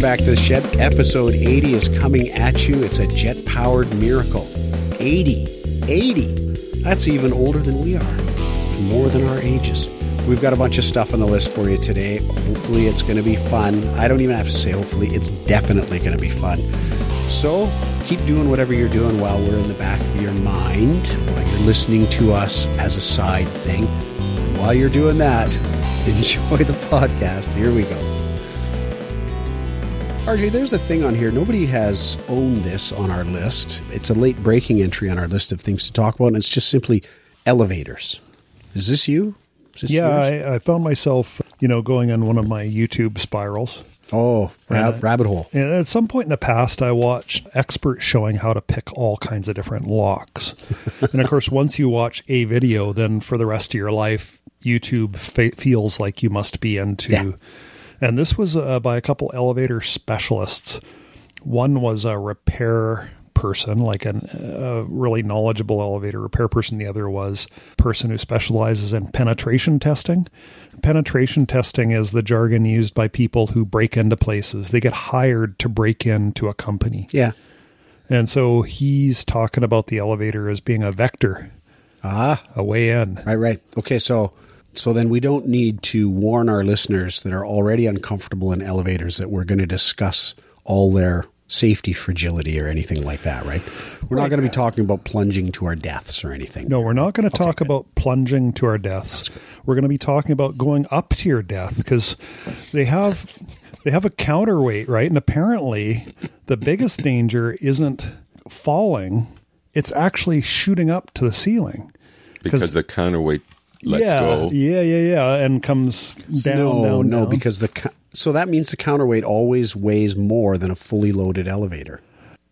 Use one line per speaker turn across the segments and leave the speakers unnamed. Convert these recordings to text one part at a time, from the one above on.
Welcome back to the shed. Episode 80 is coming at you. It's a jet powered miracle. 80. 80. That's even older than we are, more than our ages. We've got a bunch of stuff on the list for you today. Hopefully, it's going to be fun. I don't even have to say hopefully, it's definitely going to be fun. So, keep doing whatever you're doing while we're in the back of your mind, while you're listening to us as a side thing. While you're doing that, enjoy the podcast. Here we go. RJ, there's a thing on here. Nobody has owned this on our list. It's a late breaking entry on our list of things to talk about, and it's just simply elevators. Is this you? Is this
Yeah. I, I found myself, you know, going on one of my YouTube spirals.
oh, rab- rabbit hole.
And at some point in the past, I watched experts showing how to pick all kinds of different locks. and of course, once you watch a video, then for the rest of your life, YouTube fe- feels like you must be into.
Yeah.
And this was uh, by a couple elevator specialists. One was a repair person, like an, a really knowledgeable elevator repair person. The other was a person who specializes in penetration testing. Penetration testing is the jargon used by people who break into places. They get hired to break into a company.
Yeah.
And so he's talking about the elevator as being a vector,
Ah,
a way in.
right, right. Okay, so so then we don't need to warn our listeners that are already uncomfortable in elevators that we're going to discuss all their safety fragility or anything like that, right? We're not going to be talking about plunging to our deaths or anything.
No, we're not going to talk about plunging to our deaths. We're going to be talking about going up to your death because they have they have a counterweight, right? And apparently, the biggest danger isn't falling; it's actually shooting up to the ceiling.
because the counterweight lets
yeah,
go.
yeah, yeah, yeah, and comes down,
no,
down,
no,
down.
because the so that means the counterweight always weighs more than a fully loaded elevator.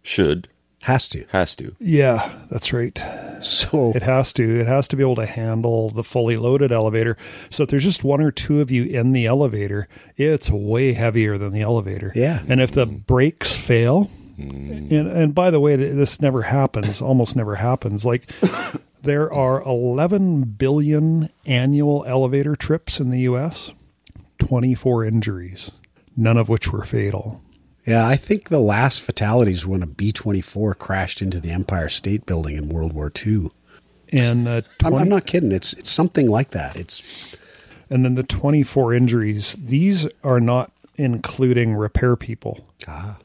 Should
Has to.
has to.
yeah, that's right.
So
It has to. It has to be able to handle the fully loaded elevator. So if there's just one or two of you in the elevator, it's way heavier than the elevator.
Yeah.
And if the brakes fail, mm. and, and by the way, this never happens, almost never happens. Like there are 11 billion annual elevator trips in the US, 24 injuries, none of which were fatal.
yeah, I think the last fatalities when a B twenty four crashed into the Empire State Building in World War II.
And uh,
I'm, I'm not kidding. It's it's something like that. It's
And then the 24 injuries, these are not including repair people.
ah,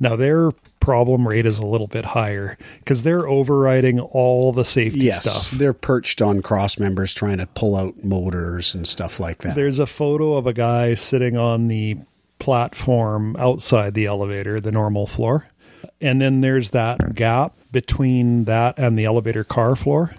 Now, their problem rate is a little bit higher because they're overriding all the safety
yes,
stuff.
they're perched on cross members trying to pull out motors and stuff like that.
There's a photo of a guy sitting on the platform outside the elevator, the normal floor. And then there's that gap between that and the elevator car floor.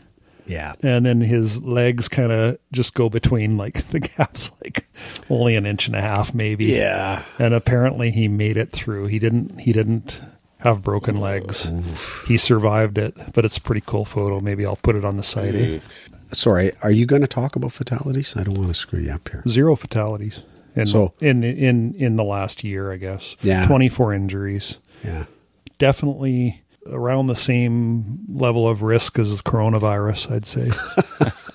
Yeah,
And then his legs kind of just go between like the gaps, like only an inch and a half, maybe.
yeah.
and apparently he made it through. He didn't. He didn't have broken legs. He survived it, but it's a pretty cool photo. Maybe I'll put it on the site. eh?
Sorry, are you going to talk about fatalities? I don't want to screw you up here.
Zero fatalities. In,
So-
in in in the last year, I guess.
Yeah.
twenty four injuries.
Yeah.
Definitely around the same level of risk as coronavirus. I'd say.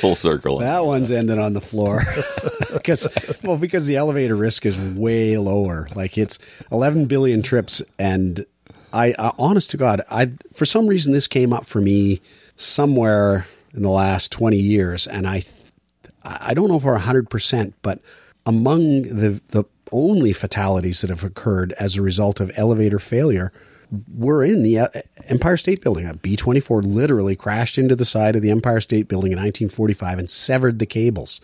Full circle.
That one's ended on the floor because, well, because the elevator risk is way lower. Like it's 11 billion trips, and I, uh, honest to God, I for some reason this came up for me somewhere in the last 20 years, and I, I don't know for we're 100, percent but among the the only fatalities that have occurred as a result of elevator failure were in the uh, Empire State Building. A B 24 literally crashed into the side of the Empire State Building in 1945 and severed the cables.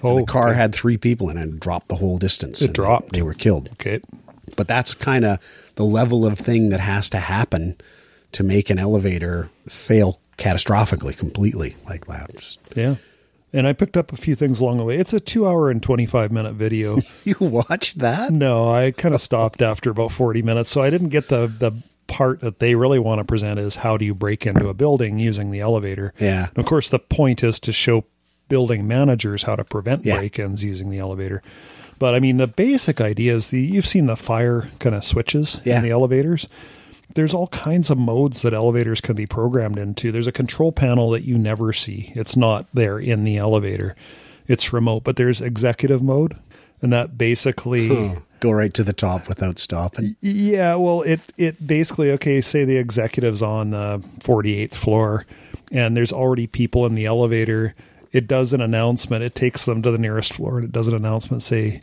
And
Oh,
the car
okay.
had three people in it and dropped the whole distance.
It
and
dropped.
They were killed.
Okay.
But that's kind of the level of thing that has to happen to make an elevator fail catastrophically, completely like that.
Yeah. And I picked up a few things along the way. It's a two hour and 25 minute video.
You watched that?
No, I kind of stopped after about 40 minutes. So I didn't get the, the part that they really want to present is how do you break into a building using the elevator.
Yeah.
And of course, the point is to show building managers how to prevent
Yeah.
break ins using the elevator. But I mean, the basic idea is the you've seen the fire kind of switches
Yeah.
in the elevators. There's all kinds of modes that elevators can be programmed into. There's a control panel that you never see. It's not there in the elevator. It's remote, but there's executive mode. and that basically.
Go right to the top without stopping.
Yeah, well, it it basically okay. Say the executives on the forty eighth floor, and there's already people in the elevator. It does an announcement. It takes them to the nearest floor, and it does an announcement. Say,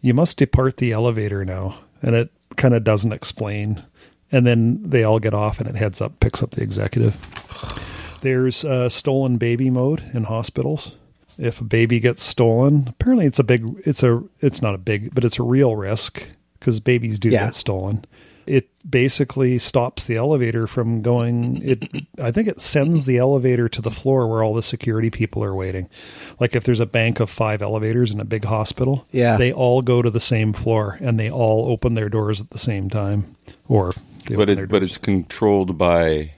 you must depart the elevator now, and it kind of doesn't explain. And then they all get off, and it heads up, picks up the executive. There's uh, stolen baby mode in hospitals if a baby gets stolen apparently it's a big it's a it's not a big but it's a real risk because babies do
Yeah.
get stolen it basically stops the elevator from going it i think it sends the elevator to the floor where all the security people are waiting like if there's a bank of five elevators in a big hospital
Yeah.
they all go to the same floor and they all open their doors at the same time or
But it but it's controlled by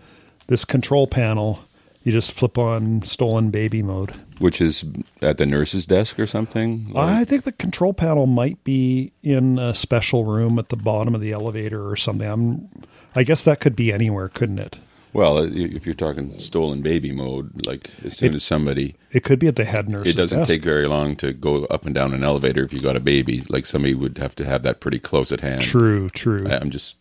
this control panel you just flip on stolen baby mode
which is at the nurse's desk or something.
I think the control panel might be in a special room at the bottom of the elevator or something. I'm, I guess that could be anywhere, couldn't it?
well, uh, if you're talking stolen baby mode, like as soon
It-
as somebody,
It could be at the head nurse.
it doesn't take very long to go up and down an elevator if you got a baby. Like somebody would have to have that pretty close at hand.
True, true.
I, I'm just,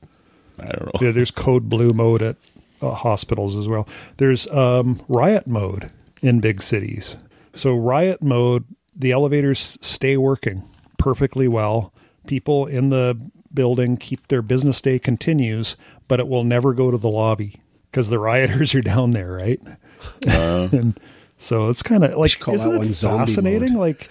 I don't know.
Yeah, there's code blue mode at uh, hospitals as well. There's um, riot mode in big cities. So riot mode, the elevators stay working perfectly well. People in the building keep their business day continues, but it will never go to the lobby because the rioters are down there, right? and so it's kind of like, isn't it fascinating?
mode.
Like,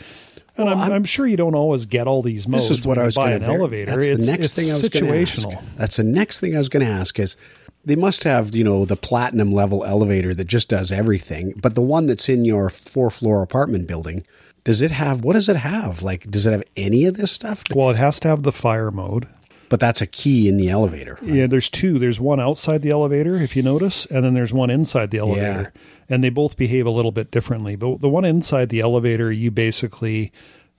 and I'm, I'm, sure you don't always get all these modes.
This is what I was
buy
going
an
to
elevator.
That's
it's
the next
it's
thing I was
situational.
ask. That's the next thing I was going to ask is they must have you know the platinum level elevator that just does everything, but the one that's in your four floor apartment building. Does it have what does it have? Like does it have any of this stuff?
Well, it has to have the fire mode.
But that's a key in the elevator.
Yeah, there's two. There's one outside the elevator, if you notice, and then there's one inside the elevator. And they both behave a little bit differently. But the one inside the elevator, you basically,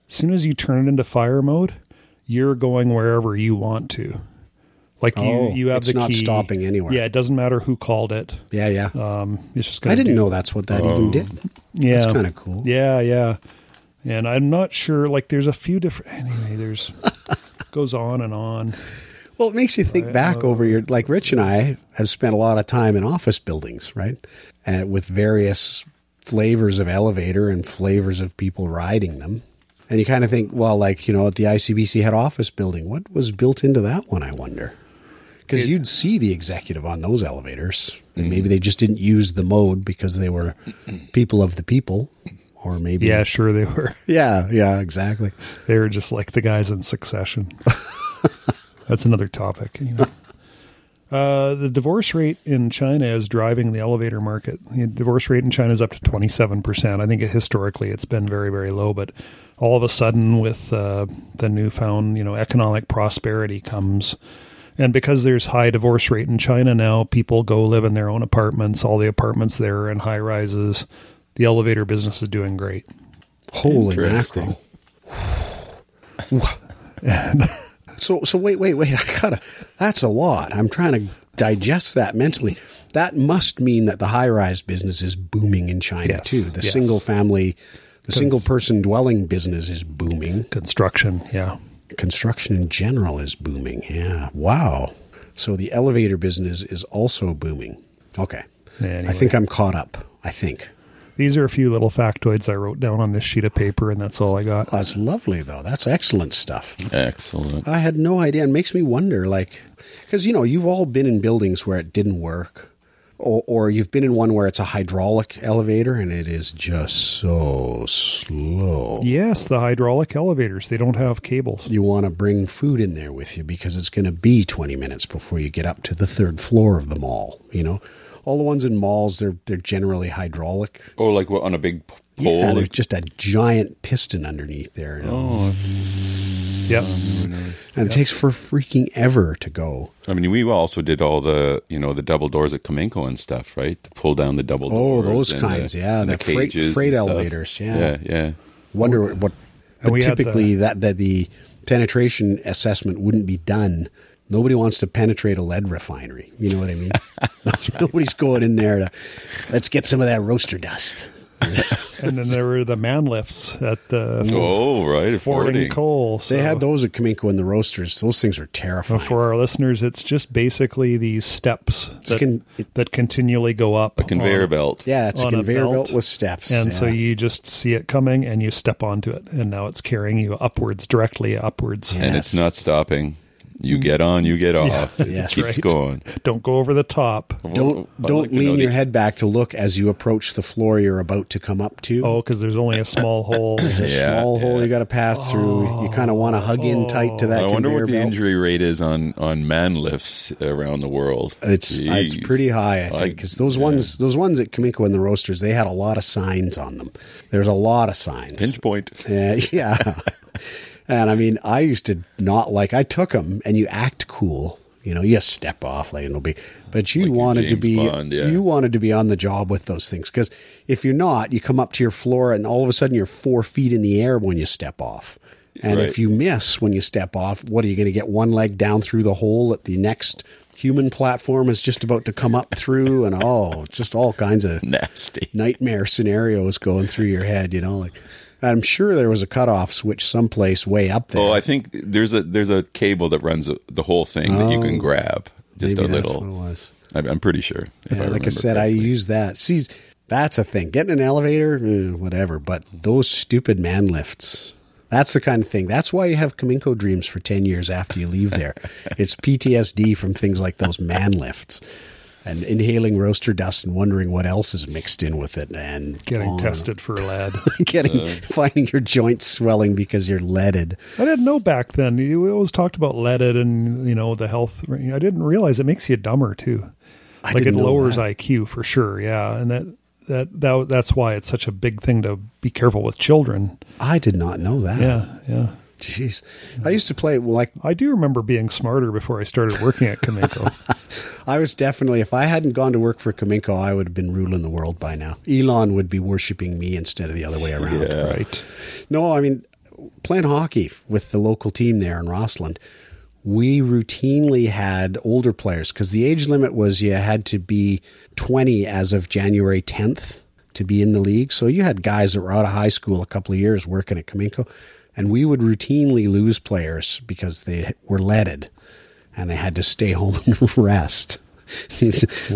as soon as you turn it into fire mode, you're going wherever you want to. Like you,
Oh,
you have
it's
the
not
key.
stopping anywhere.
Yeah, it doesn't matter who called it.
Yeah, yeah.
Um, it's just gonna
I didn't
do-
know that's what that even did.
Yeah,
That's kinda cool.
Yeah, yeah. And I'm not sure. Like, there's a few different. Anyway, there's goes on and on.
Well, it makes you think back over your like Rich and I have spent a lot of time in office buildings, right? With various flavors of elevator and flavors of people riding them. And you kind of think, well, like, you know, at the ICBC head office building, what was built into that one, I wonder? Because you'd see the executive on those elevators. And maybe they just didn't use the mode because they were people of the people. Or maybe.
Yeah, sure they were.
Yeah, yeah, exactly.
They were just like the guys in Succession. That's another topic. you know. Uh, the divorce rate in China is driving the elevator market. The divorce rate in China is up to 27%. I think historically it's been very, very low, but all of a sudden with uh, the newfound, you know, economic prosperity comes. And because there's high divorce rate in China now, people go live in their own apartments. All the apartments there are in high rises. The elevator business is doing great.
Holy
Interesting.
mackerel. So so wait wait wait I gotta that's a lot. I'm trying to digest that mentally. That must mean that the high rise business is booming in China
Yes,
too. The
yes.
single family, the single person dwelling business is booming.
Construction, yeah.
Construction in general is booming. Yeah. Wow. So the elevator business is also booming. Okay.
Anyway.
I think I'm caught up. I think.
These are a few little factoids I wrote down on this sheet of paper, and that's all I got.
That's lovely though. That's excellent stuff.
Excellent.
I had no idea. It makes me wonder, like, because you know, you've all been in buildings where it didn't work, or, or you've been in one where it's a hydraulic elevator and it is just so slow.
Yes, the hydraulic elevators, they don't have cables.
You want to bring food in there with you because it's going to be 20 minutes before you get up to the third floor of the mall. You know, all the ones in malls, they're, they're generally hydraulic.
Oh, like what, on a big pole?
Yeah, there's just a giant piston underneath there.
oh,
Yep.
And it takes for freaking ever to go.
I mean, we also did all the, you know, the double doors at Cominco and stuff, right? To pull down the double
oh,
doors.
Oh, those
and
kinds, yeah,
and
the freight-
cages
freight
and
elevators, yeah.
yeah, yeah.
Wonder what. But
we
typically,
the-
that that the penetration assessment wouldn't be done. Nobody wants to penetrate a lead refinery. You know what I mean? Nobody's going in there to let's get some of that roaster dust.
and then there were the man lifts at the
Oh, right.
Fording
Fording.
coal. So
they had those at Cominco and the roasters. Those things are terrifying.
for our listeners, it's just basically these steps that,
can- it-
that continually go up.
A conveyor
on-
belt.
yeah, it's a
on a
conveyor
belt.
belt with steps.
And so you just see it coming and you step onto it. And now it's carrying you upwards, directly upwards.
And it's not stopping. You mm. get on, you get off. it
Yes.
keeps
Right.
going.
Don't go over the top.
don't
I'd
don't
like to know
lean
the-
your head back to look as you approach the floor you're about to come up to.
Oh, because there's only a small hole.
There's a
Yeah,
small hole you got to pass through. You oh. kind of want to hug in tight to that.
I wonder
conveyor
what the
belt.
injury rate is on on man lifts around the world.
It's it's pretty high, I
I-
think, because those
yeah.
ones those ones at Cominco and the Roasters they had a lot of signs on them. There's a lot of signs.
Pinch point.
Uh, yeah, yeah. and I mean, I used to not like. I took them, and you act cool. You know, you step off like it'll be, but you
Like
wanted to be
Bond, yeah.
you wanted to be on the job with those things because if you're not, you come up to your floor and all of a sudden you're four feet in the air when you step off. And
Right.
if you miss when you step off, what are you going to get one leg down through the hole at the next human platform is just about to come up through? And oh, just all kinds of
Nasty.
nightmare scenarios going through your head, you know, like I'm sure there was a cutoff switch someplace way up there.
Oh, I think there's a there's a cable that runs the whole thing that you can grab. Just
Oh,
a little.
what it was.
I'm, pretty sure. If
Yeah,
I
like I said, I use that. See, that's a thing. Getting an elevator, eh, whatever. But those stupid man lifts. That's the kind of thing. That's why you have Cominco dreams for 10 years after you leave there. it's PTSD from things like those man lifts and inhaling roaster dust and wondering what else is mixed in with it and
Getting
on
tested for lead.
on. getting uh. finding your joints swelling because you're leaded.
I didn't know back then. You always talked about leaded and you know the health. I didn't realize it makes you dumber too.
I
like it
didn't know
lowers
that.
IQ for sure. Yeah, and that that that that's why it's such a big thing to be careful with children.
I did not know that.
Yeah, yeah.
Jeez. I used to play like
I do remember being smarter before I started working at Cominco.
I was definitely, if I hadn't gone to work for Cominco, I would have been ruling the world by now. Elon would be worshiping me instead of the other way around.
Yeah.
right.
No, I mean, playing hockey with the local team there in Rossland, we routinely had older players because the age limit was you had to be 20 as of January 10th to be in the league. So you had guys that were out of high school a couple of years working at Cominco, and we would routinely lose players because they were leaded and they had to stay home and rest.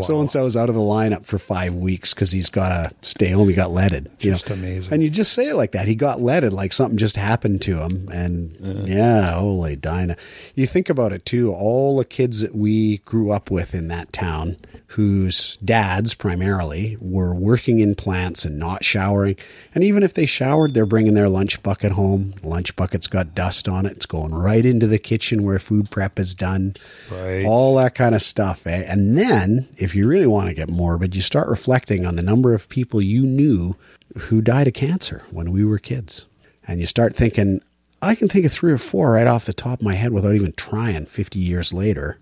So and so is out of the lineup for five weeks because he's got to stay home. He got leaded.
Just
know.
amazing.
And you just say it like that. He got leaded, like something just happened to him. And yeah, holy Dinah. You think about it too. All the kids that we grew up with in that town, whose dads primarily were working in plants and not showering. And even if they showered, they're bringing their lunch bucket home. The lunch bucket's got dust on it. It's going right into the kitchen where food prep is done.
Right.
All that kind of stuff. Eh? And then, if you really want to get morbid, you start reflecting on the number of people you knew who died of cancer when we were kids. And you start thinking, I can think of three or four right off the top of my head without even trying 50 years later.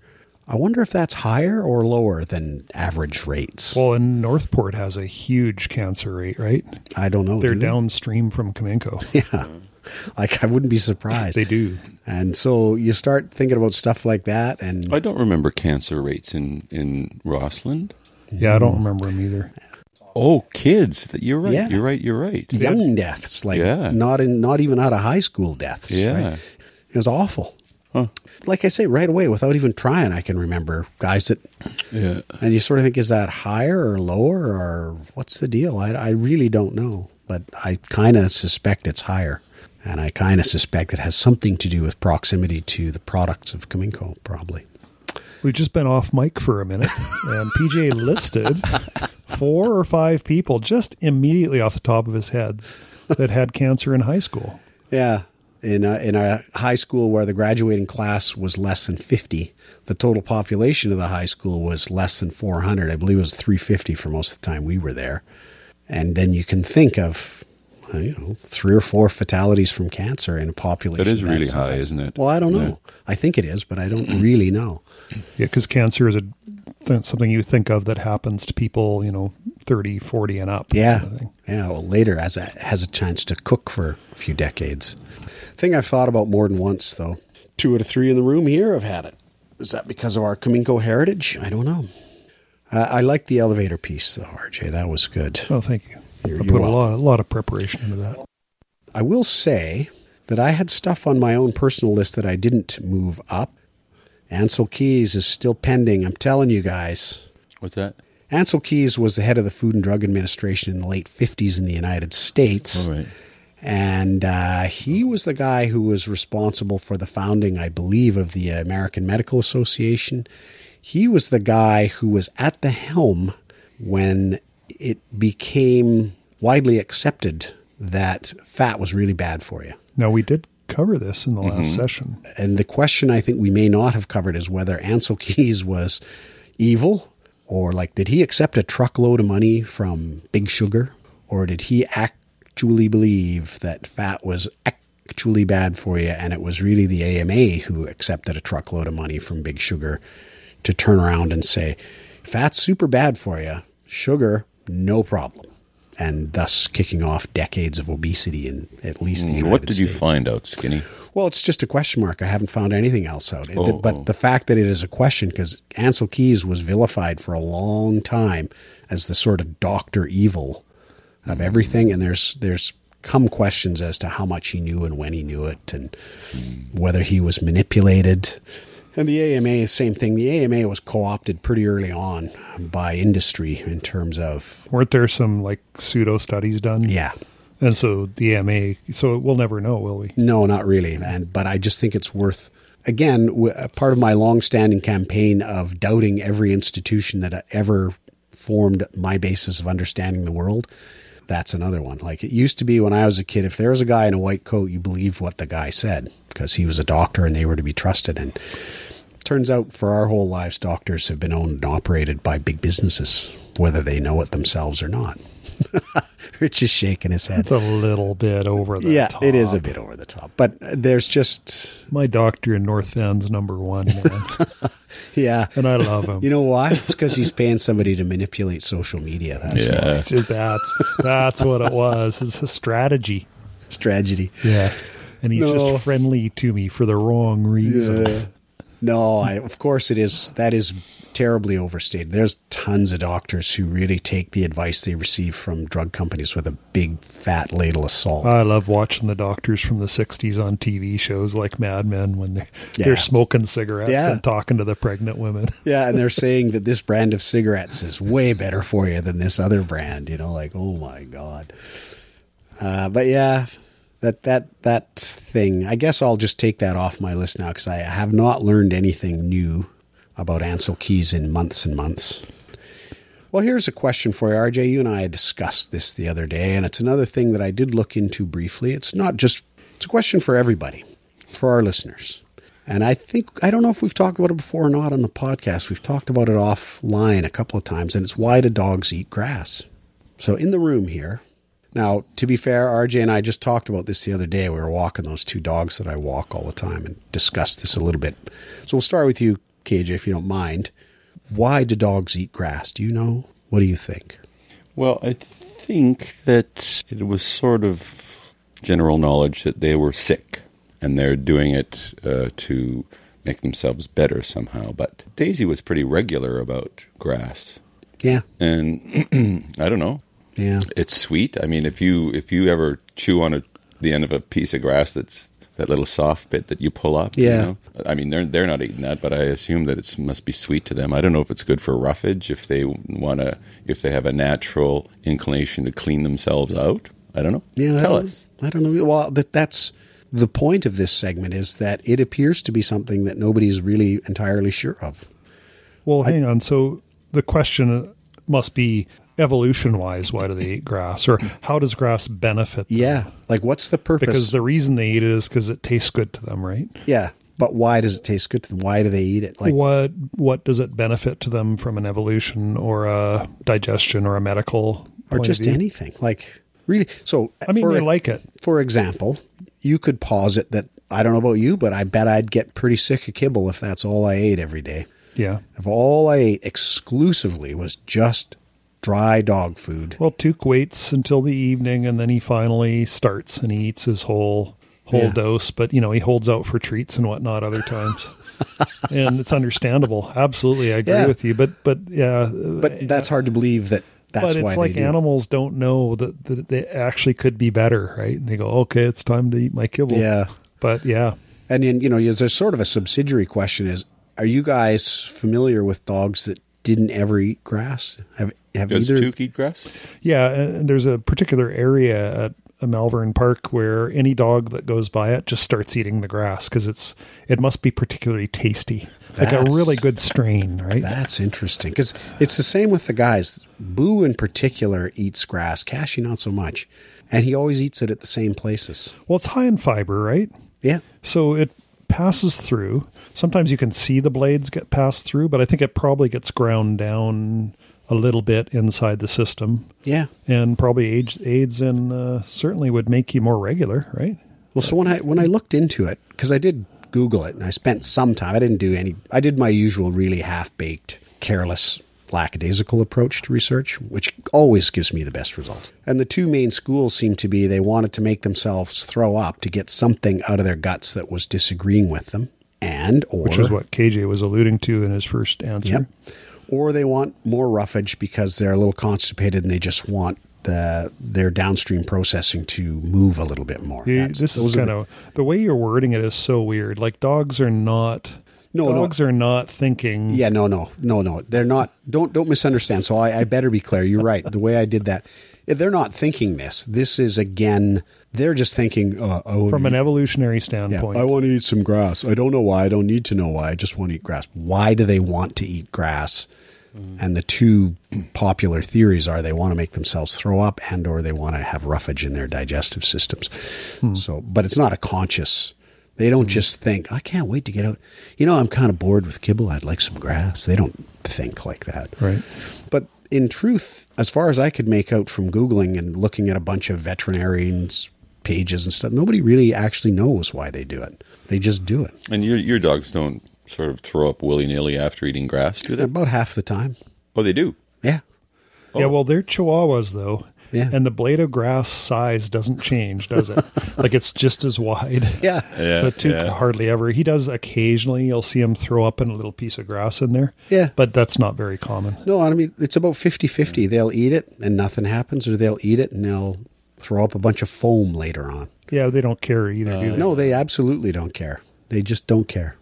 I wonder if that's higher or lower than average rates.
Well, and Northport has a huge cancer rate, right?
I don't know.
They're
do they?
downstream from Cominco.
Yeah. Like, I wouldn't be surprised.
They do.
And so you start thinking about stuff like that. And
I don't remember cancer rates in in Rossland.
Yeah, I don't remember them either.
Oh, kids! You're right.
Yeah.
You're right. You're right.
young deaths, like
Yeah.
not in, not even out of high school deaths.
Yeah.
right? It was awful. Like I say, right away, without even trying, I can remember guys that,
Yeah.
and you sort of think, is that higher or lower or what's the deal? I, I really don't know, but I kind of suspect it's higher. And I kind of suspect it has something to do with proximity to the products of Cominco, probably.
We've just been off mic for a minute, and PJ listed four or five people just immediately off the top of his head that had cancer in high school.
Yeah. In a, in a high school where the graduating class was less than 50, the total population of the high school was less than 400. I believe it was 350 for most of the time we were there. And then you can think of, you know, three or four fatalities from cancer in a population.
That is really
size.
high, isn't it?
Well, I don't know.
Yeah.
I think it is, but I don't really know.
Yeah, because cancer is a th- something you think of that happens to people, you know, 30, 40 and up.
Yeah,
kind of
yeah. Well, later as a, has a chance to cook for a few decades. Thing I've thought about more than once, though. Two out of three in the room here have had it. Is that because of our Cominco heritage? I don't know. Uh, I like the elevator piece, though, RJ. That was good.
Oh, thank you.
You're-
I
you're
put a lot, a lot of preparation into that.
I will say that I had stuff on my own personal list that I didn't move up. Ancel Keys is still pending. I'm telling you guys.
What's that?
Ancel Keys was the head of the Food and Drug Administration in the late 50s in the United States.
All right.
And uh, he was the guy who was responsible for the founding, I believe, of the American Medical Association. He was the guy who was at the helm when it became widely accepted that fat was really bad for you.
Now we did cover this in the last mm-hmm. session.
And the question I think we may not have covered is whether Ancel Keys was evil or like did he accept a truckload of money from Big Sugar or did he actually believe that fat was actually bad for you and it was really the AMA who accepted a truckload of money from Big Sugar to turn around and say fat's super bad for you, sugar no problem. And thus kicking off decades of obesity in at least the United
Mm, what did you find out, Skinny?
Well, it's just a question mark. I haven't found anything else out.
Oh,
but
oh.
the fact that it is a question, because Ancel Keys was vilified for a long time as the sort of Doctor Evil of
Hmm.
everything, and there's there's come questions as to how much he knew and when he knew it, and
Hmm.
whether he was manipulated. And the AMA, same thing. The AMA was co-opted pretty early on by industry in terms of
Weren't there some like pseudo studies done?
yeah,
And so the AMA, so we'll never know, will we?
No, not really, and but I just think it's worth. Again, w- part of my long-standing campaign of doubting every institution that ever formed my basis of understanding the world. That's another one. Like it used to be when I was a kid, if there was a guy in a white coat, you believed what the guy said because he was a doctor and they were to be trusted. And turns out, for our whole lives, doctors have been owned and operated by big businesses, whether they know it themselves or not. Rich is shaking his head.
A little bit over the top.
Yeah,
top.
it is a bit over the top, but uh, there's just
My doctor in North End's number one, man.
yeah.
and I love him.
You know why? It's because he's paying somebody to manipulate social media. That's.
Yeah.
Just- that's that's what it was. It's a strategy.
Strategy.
Yeah. And he's
No.
just friendly to me for the wrong reasons.
No, I, of course it is. That is terribly overstated. There's tons of doctors who really take the advice they receive from drug companies with a big fat ladle of salt.
I love watching the doctors from the 60s on TV shows like Mad Men when they're,
Yeah.
they're smoking cigarettes
Yeah.
and talking to the pregnant women.
yeah, and they're saying that this brand of cigarettes is way better for you than this other brand. You know, like oh my god. Uh, but yeah, that that that thing. I guess I'll just take that off my list now because I have not learned anything new about Ancel Keys in months and months. Well, here's a question for you, RJ. You and I discussed this the other day, and it's another thing that I did look into briefly. It's not just, it's a question for everybody, for our listeners. And I think, I don't know if we've talked about it before or not on the podcast. We've talked about it offline a couple of times, and it's why do dogs eat grass? So in the room here, now, to be fair, RJ and I just talked about this the other day. We were walking those two dogs that I walk all the time and discussed this a little bit. So we'll start with you, KJ, if you don't mind. Why do dogs eat grass? Do you know? What do you think?
Well, I think that it was sort of general knowledge that they were sick and they're doing it uh, to make themselves better somehow. But Daisy was pretty regular about grass.
Yeah.
And I don't know.
Yeah.
It's sweet. I mean, if you if you ever chew on a, the end of a piece of grass that's that little soft bit that you pull up, you
Yeah.
know? I mean, they're they're not eating that, but I assume that it must be sweet to them. I don't know if it's good for roughage if they want to if they have a natural inclination to clean themselves out. I don't know.
Yeah. I
tell
don't-
us.
I don't know. Well, that, that's the point of this segment is that it appears to be something that nobody's really entirely sure of.
Well, hang on. So the question uh, must be evolution wise, why do they eat grass? Or how does grass benefit them?
Yeah. Like, what's the purpose?
Because the reason they eat it is because it tastes good to them, right?
yeah. But why does it taste good to them? Why do they eat it? Like,
what what does it benefit to them from an evolution or a digestion or a medical
or just anything? Like, really? So,
I mean,
for,
they like it.
for example, you could posit that I don't know about you, but I bet I'd get pretty sick of kibble if that's all I ate every day.
Yeah.
If all I ate exclusively was just dry dog food.
Well, Tuke waits until the evening and then he finally starts and he eats his whole whole
Yeah.
dose. But you know, he holds out for treats and whatnot other times. and it's understandable. Absolutely, I agree
Yeah.
with you. But but yeah,
But that's hard to believe that That's
but it's like
do.
animals don't know that, that they actually could be better, right? And they go, okay, it's time to eat my kibble.
Yeah.
But yeah,
And then, you know, there's sort of a subsidiary question is are you guys familiar with dogs that didn't ever eat grass? Have have
Does
either
Tuke eat grass?
yeah. And there's a particular area at Malvern Park where any dog that goes by it just starts eating the grass because it's it must be particularly tasty, like a really good strain, right?
That's interesting because it's the same with the guys. Boo in particular eats grass. Cashy not so much, and he always eats it at the same places.
Well, it's high in fiber, right?
Yeah,
So it passes through. Sometimes you can see the blades get passed through, but I think it probably gets ground down a little bit inside the system,
yeah.
and probably aids aids and uh, certainly would make you more regular, right?
Well, so when I when I looked into it, because I did Google it, and I spent some time. I didn't do any. I did my usual, really half baked, careless, lackadaisical approach to research, which always gives me the best results. And the two main schools seem to be they wanted to make themselves throw up to get something out of their guts that was disagreeing with them, and or
Which is what KJ was alluding to in his first answer.
Yep. Or they want more roughage because they're a little constipated and they just want the their downstream processing to move a little bit more.
You- this is kind
the-
of the way you're wording it is so weird. Like dogs are not.
No, no.
dogs are not thinking.
Yeah, no, no, no, no. They're not. Don't don't misunderstand. So I, I better be clear. You're right. The way I did that, they're not thinking this. This is again. They're just thinking. Uh,
From an
eat-
evolutionary
yeah,
standpoint,
I want to eat some grass. I don't know why. I don't need to know why. I just want to eat grass. Why do they want to eat grass? And the two popular theories are they want to make themselves throw up and or they want to have roughage in their digestive systems. Hmm. So, but it's not a conscious. They don't hmm. just think, I can't wait to get out. You know, I'm kind of bored with kibble. I'd like some grass. They don't think like that.
right?
But in truth, as far as I could make out from Googling and looking at a bunch of veterinarians' pages and stuff, nobody really actually knows why they do it. They just do it.
And your your dogs don't sort of throw up willy nilly after eating grass, do they?
About half the time.
Oh, they do.
Yeah.
Yeah, well, they're Chihuahuas though.
Yeah.
And the blade of grass size doesn't change, does it? like it's just as wide.
Yeah.
Yeah,
But Tuke
yeah.
hardly ever. He does occasionally. You'll see him throw up in a little piece of grass in there.
Yeah.
But that's not very common.
No, I mean, it's about 50 50. They'll eat it and nothing happens, or they'll eat it and they'll throw up a bunch of foam later on.
Yeah, they don't care either, do uh, they?
No, they absolutely don't care. They just don't care.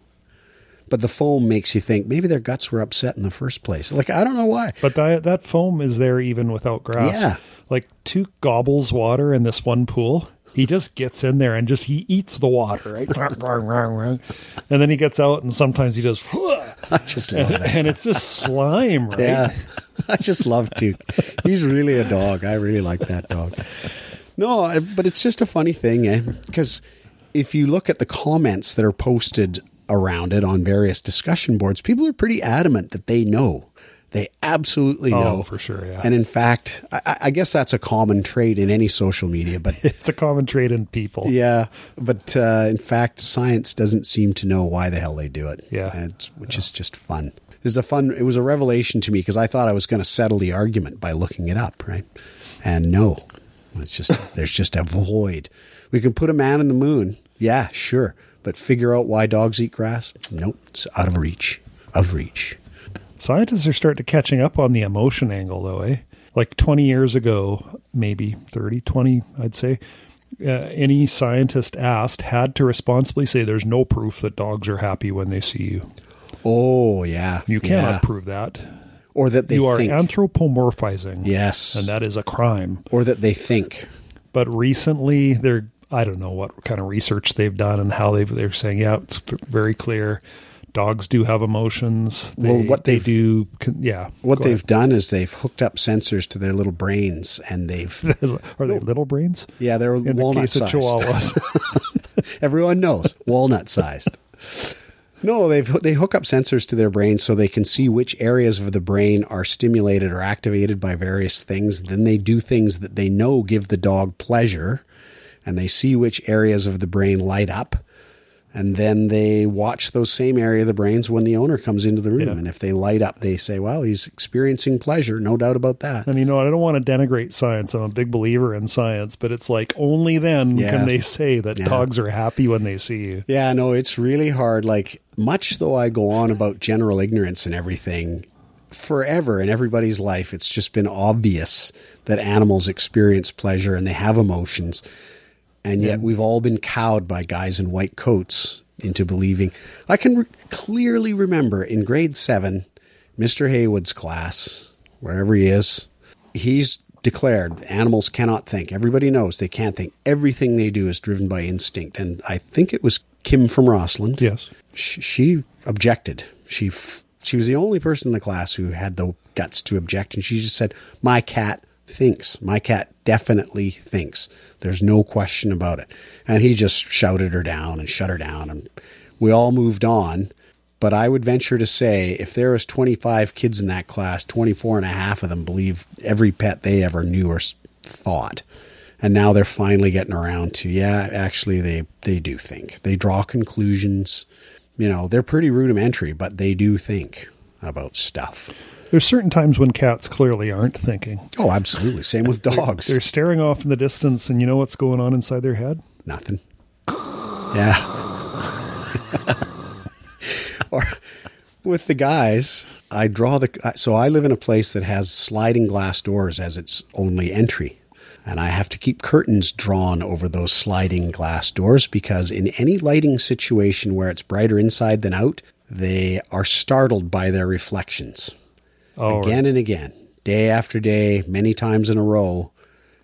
But the foam makes you think maybe their guts were upset in the first place. Like, I don't know why.
But that that foam is there even without grass.
Yeah.
Like Tuke gobbles water in this one pool. He just gets in there and just he eats the water, right? and then he gets out and sometimes he does
I just love that.
and it's just slime, right?
Yeah. I just love Duke. He's really a dog. I really like that dog. No, but it's just a funny thing, eh? Because if you look at the comments that are posted around it on various discussion boards, people are pretty adamant that they know. They absolutely
Oh,
know.
for sure, yeah.
And in fact, I, I guess that's a common trait in any social media, but
It's a common trait in people.
yeah, but uh, in fact, science doesn't seem to know why the hell they do it.
Yeah.
Which is just fun. It was a fun. It was a revelation to me because I thought I was going to settle the argument by looking it up, right? And no, it's just there's just a void. We can put a man in the moon, yeah, sure, but figure out why dogs eat grass? Nope, it's out of reach. Out of reach.
Scientists are starting to catching up on the emotion angle, though, eh? Like 20 years ago, maybe 30, 20, I'd say, uh, any scientist asked had to responsibly say there's no proof that dogs are happy when they see you.
Oh yeah,
You cannot
yeah.
prove that.
or that they
you are
think.
anthropomorphizing.
yes,
And that is a crime.
or that they think.
But recently, they're, I don't know what kind of research they've done and how they've, they're saying, yeah, it's very clear. Dogs do have emotions. They,
Well, what
they do, con- yeah.
What they've done is they've hooked up sensors to their little brains, and they've
are they little brains?
yeah, they're
In the
walnut
of
sized.
Chihuahuas.
Everyone knows walnut sized. No, they've they hook up sensors to their brain so they can see which areas of the brain are stimulated or activated by various things. Then they do things that they know give the dog pleasure, and they see which areas of the brain light up. And then they watch those same area of the brains when the owner comes into the room.
Yeah.
And if they light up, they say, "Well, he's experiencing pleasure, no doubt about that."
And you know, I don't want to denigrate science. I'm a big believer in science, but it's like only then
Yeah.
can they say that
Yeah.
dogs are happy when they see you.
Yeah, no, it's really hard. Like, much though I go on about general ignorance and everything, forever in everybody's life, it's just been obvious that animals experience pleasure and they have emotions. And yet we've all been cowed by guys in white coats into believing. I can re- clearly remember in grade seven, Mr. Haywood's class, wherever he is, he's declared animals cannot think. Everybody knows they can't think. Everything they do is driven by instinct. And I think it was Kim from Rossland.
Yes.
She, she objected. She f- she was the only person in the class who had the guts to object, and she just said, "My cat thinks. My cat definitely thinks. There's no question about it." And he just shouted her down and shut her down, and we all moved on. But I would venture to say if there was 25 kids in that class, 24 and a half of them believe every pet they ever knew or thought. And now they're finally getting around to, yeah, actually they, they do think. They draw conclusions. You know, they're pretty rudimentary, but they do think about stuff.
There's certain times when cats clearly aren't thinking.
Oh, absolutely. Same with dogs.
They're staring off in the distance, and you know what's going on inside their head?
Nothing. Yeah. or with the guys, I draw the. So I live in a place that has sliding glass doors as its only entry. And I have to keep curtains drawn over those sliding glass doors because in any lighting situation where it's brighter inside than out, they are startled by their reflections
Oh,
again and again, day after day, many times in a row,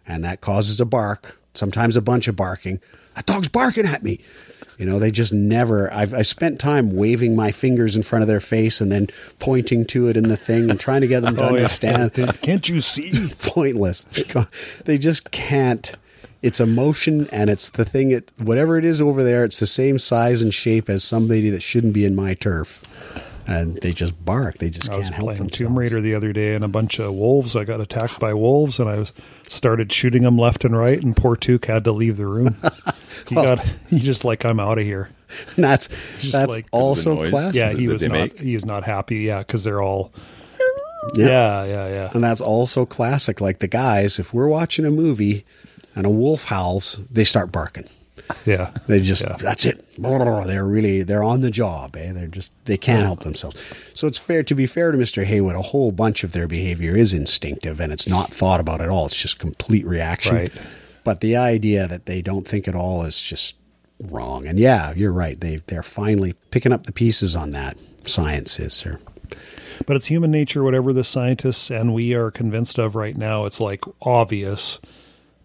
and that causes a bark, sometimes a bunch of barking. That dog's barking at me. You know, they just never. I've I spent time waving my fingers in front of their face and then pointing to it in the thing and trying to get them to
Oh, yeah.
understand.
Can't you see?
Pointless. They just can't. It's emotion and it's the thing. It whatever it is over there. It's the same size and shape as somebody that shouldn't be in my turf, and they just bark. They just
I was
can't help
playing
themselves.
Tomb Raider the other day, and a bunch of wolves. I got attacked by wolves, and I was started shooting them left and right. And poor Took had to leave the room. He got he just like I'm out of here.
That's
Just
that's
like- 'Cause of
the
also
noise?
classic.
Yeah, he was not.
make?
He was not happy. Yeah, because they're all.
Yeah.
Yeah, yeah, yeah.
And that's also classic. Like the guys, if we're watching a movie and a wolf howls, they start barking.
Yeah,
They just
Yeah.
that's it. They're really they're on the job. Eh? They're just they can't help themselves. So it's fair to be fair to Mister Haywood. A whole bunch of their behavior is instinctive and it's not thought about at all. It's just complete reaction.
Right.
But the idea that they don't think at all is just wrong. And yeah, you're right. They they're finally picking up the pieces on that. Science is, sir.
But it's human nature, whatever the scientists and we are convinced of right now. It's like obvious.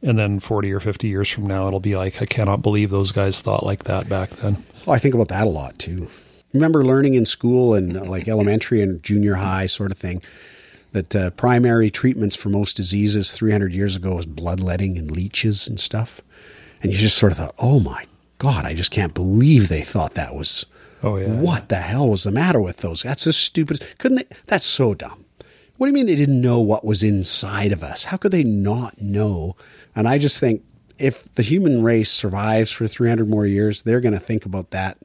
And then 40 or 50 years from now, it'll be like, I cannot believe those guys thought like that back then.
I think about that a lot too. Remember learning in school and uh, like elementary and junior high sort of thing that uh, primary treatments for most diseases 300 years ago was bloodletting and leeches and stuff. And you just sort of thought, oh my God, I just can't believe they thought that was.
Oh, yeah.
What the hell was the matter with those? That's the stupidest. Couldn't they? That's so dumb. What do you mean they didn't know what was inside of us? How could they not know? And I just think if the human race survives for 300 more years, they're going to think about that.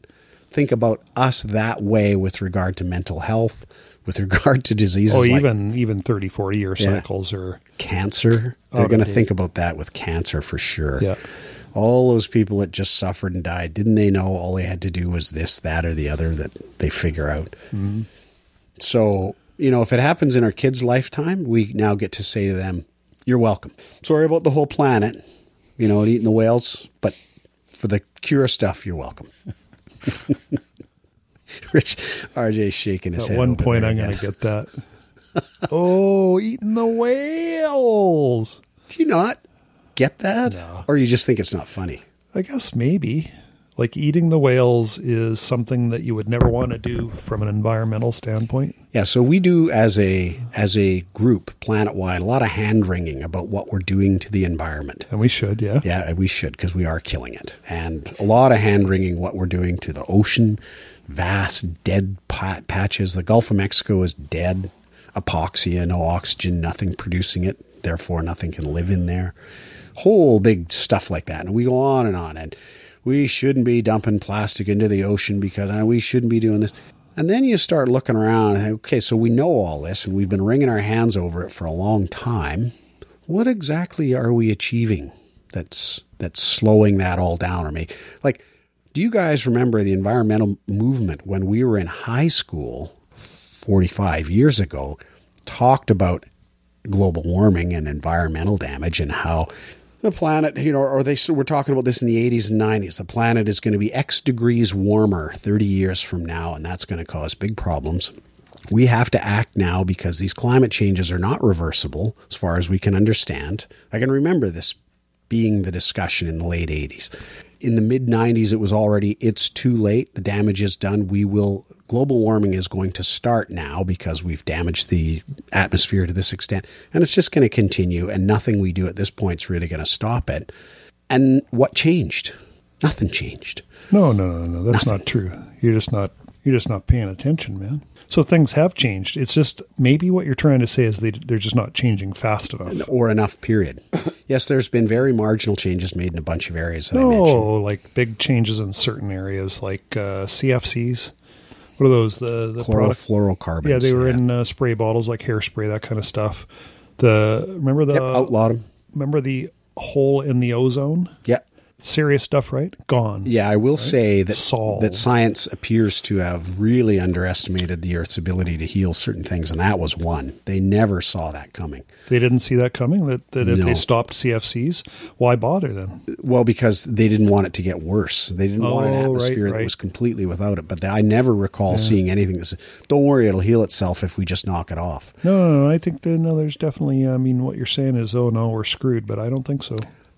Think about us that way with regard to mental health, with regard to diseases
Oh,
like
even even 30, 40 year
Yeah.
cycles or
cancer. They're
Oh,
going to think about that with cancer for sure.
Yeah.
All those people that just suffered and died, didn't they know all they had to do was this, that, or the other that they figure out?
Mm-hmm.
So, you know, if it happens in our kids' lifetime, we now get to say to them, You're welcome. Sorry about the whole planet, you know, and eating the whales, but for the cure stuff, you're welcome. Rich RJ's shaking his
at
head.
At
one
point I'm going to get that. oh, eating the whales.
Do you not get that?
No.
Or you just think it's not funny?
I guess maybe. Like eating the whales is something that you would never want to do from an environmental standpoint.
Yeah, so we do as a as a group, planet wide, a lot of hand wringing about what we're doing to the environment.
And we should, yeah.
Yeah, we should because we are killing it, and a lot of hand wringing what we're doing to the ocean, vast dead pat- patches. The Gulf of Mexico is dead, apoxia, no oxygen, nothing producing it, therefore nothing can live in there. Whole big stuff like that, and we go on and on, and we shouldn't be dumping plastic into the ocean because uh, we shouldn't be doing this. And then you start looking around, okay, so we know all this, and we've been wringing our hands over it for a long time. What exactly are we achieving that's that's slowing that all down or me? Like, do you guys remember the environmental movement when we were in high school 45 years ago talked about global warming and environmental damage and how the planet, you know, or they were talking about this in the 80s and 90s. The planet is going to be X degrees warmer 30 years from now, and that's going to cause big problems. We have to act now because these climate changes are not reversible as far as we can understand. I can remember this being the discussion in the late 80s. In the mid 90s, it was already, it's too late. The damage is done. We will, global warming is going to start now because we've damaged the atmosphere to this extent. And it's just going to continue. And nothing we do at this point is really going to stop it. And what changed? Nothing changed.
No, no, no, no. That's Nothing. not true. You're just not, you're just not paying attention, man. So things have changed. It's just maybe what you're trying to say is they, they're just not changing fast enough.
Or enough, period. yes, there's been very marginal changes made in a bunch of areas.
no, like big changes in certain areas, like uh, CFCs. What are those? The, the
chlorofluorocarbons.
Yeah, they were yeah. in uh, spray bottles like hairspray, that kind of stuff. The remember the
yep, outlawed them.
Remember the hole in the ozone?
Yep
serious stuff, right? Gone.
Yeah, I will right? say that Solved. that science appears to have really underestimated the Earth's ability to heal certain things, and that was one. They never saw that coming.
They didn't see that coming. That, that if no. they stopped CFCs, why bother then?
Well, because they didn't want it to get worse. They didn't oh, want an oh, atmosphere right, right. that was completely without it. But I never recall yeah. seeing anything that said, "Don't worry, it'll heal itself if we just knock it off."
No, no, no I think that, no. There's definitely. I mean, what you're saying is, oh no, we're screwed. But I don't think so.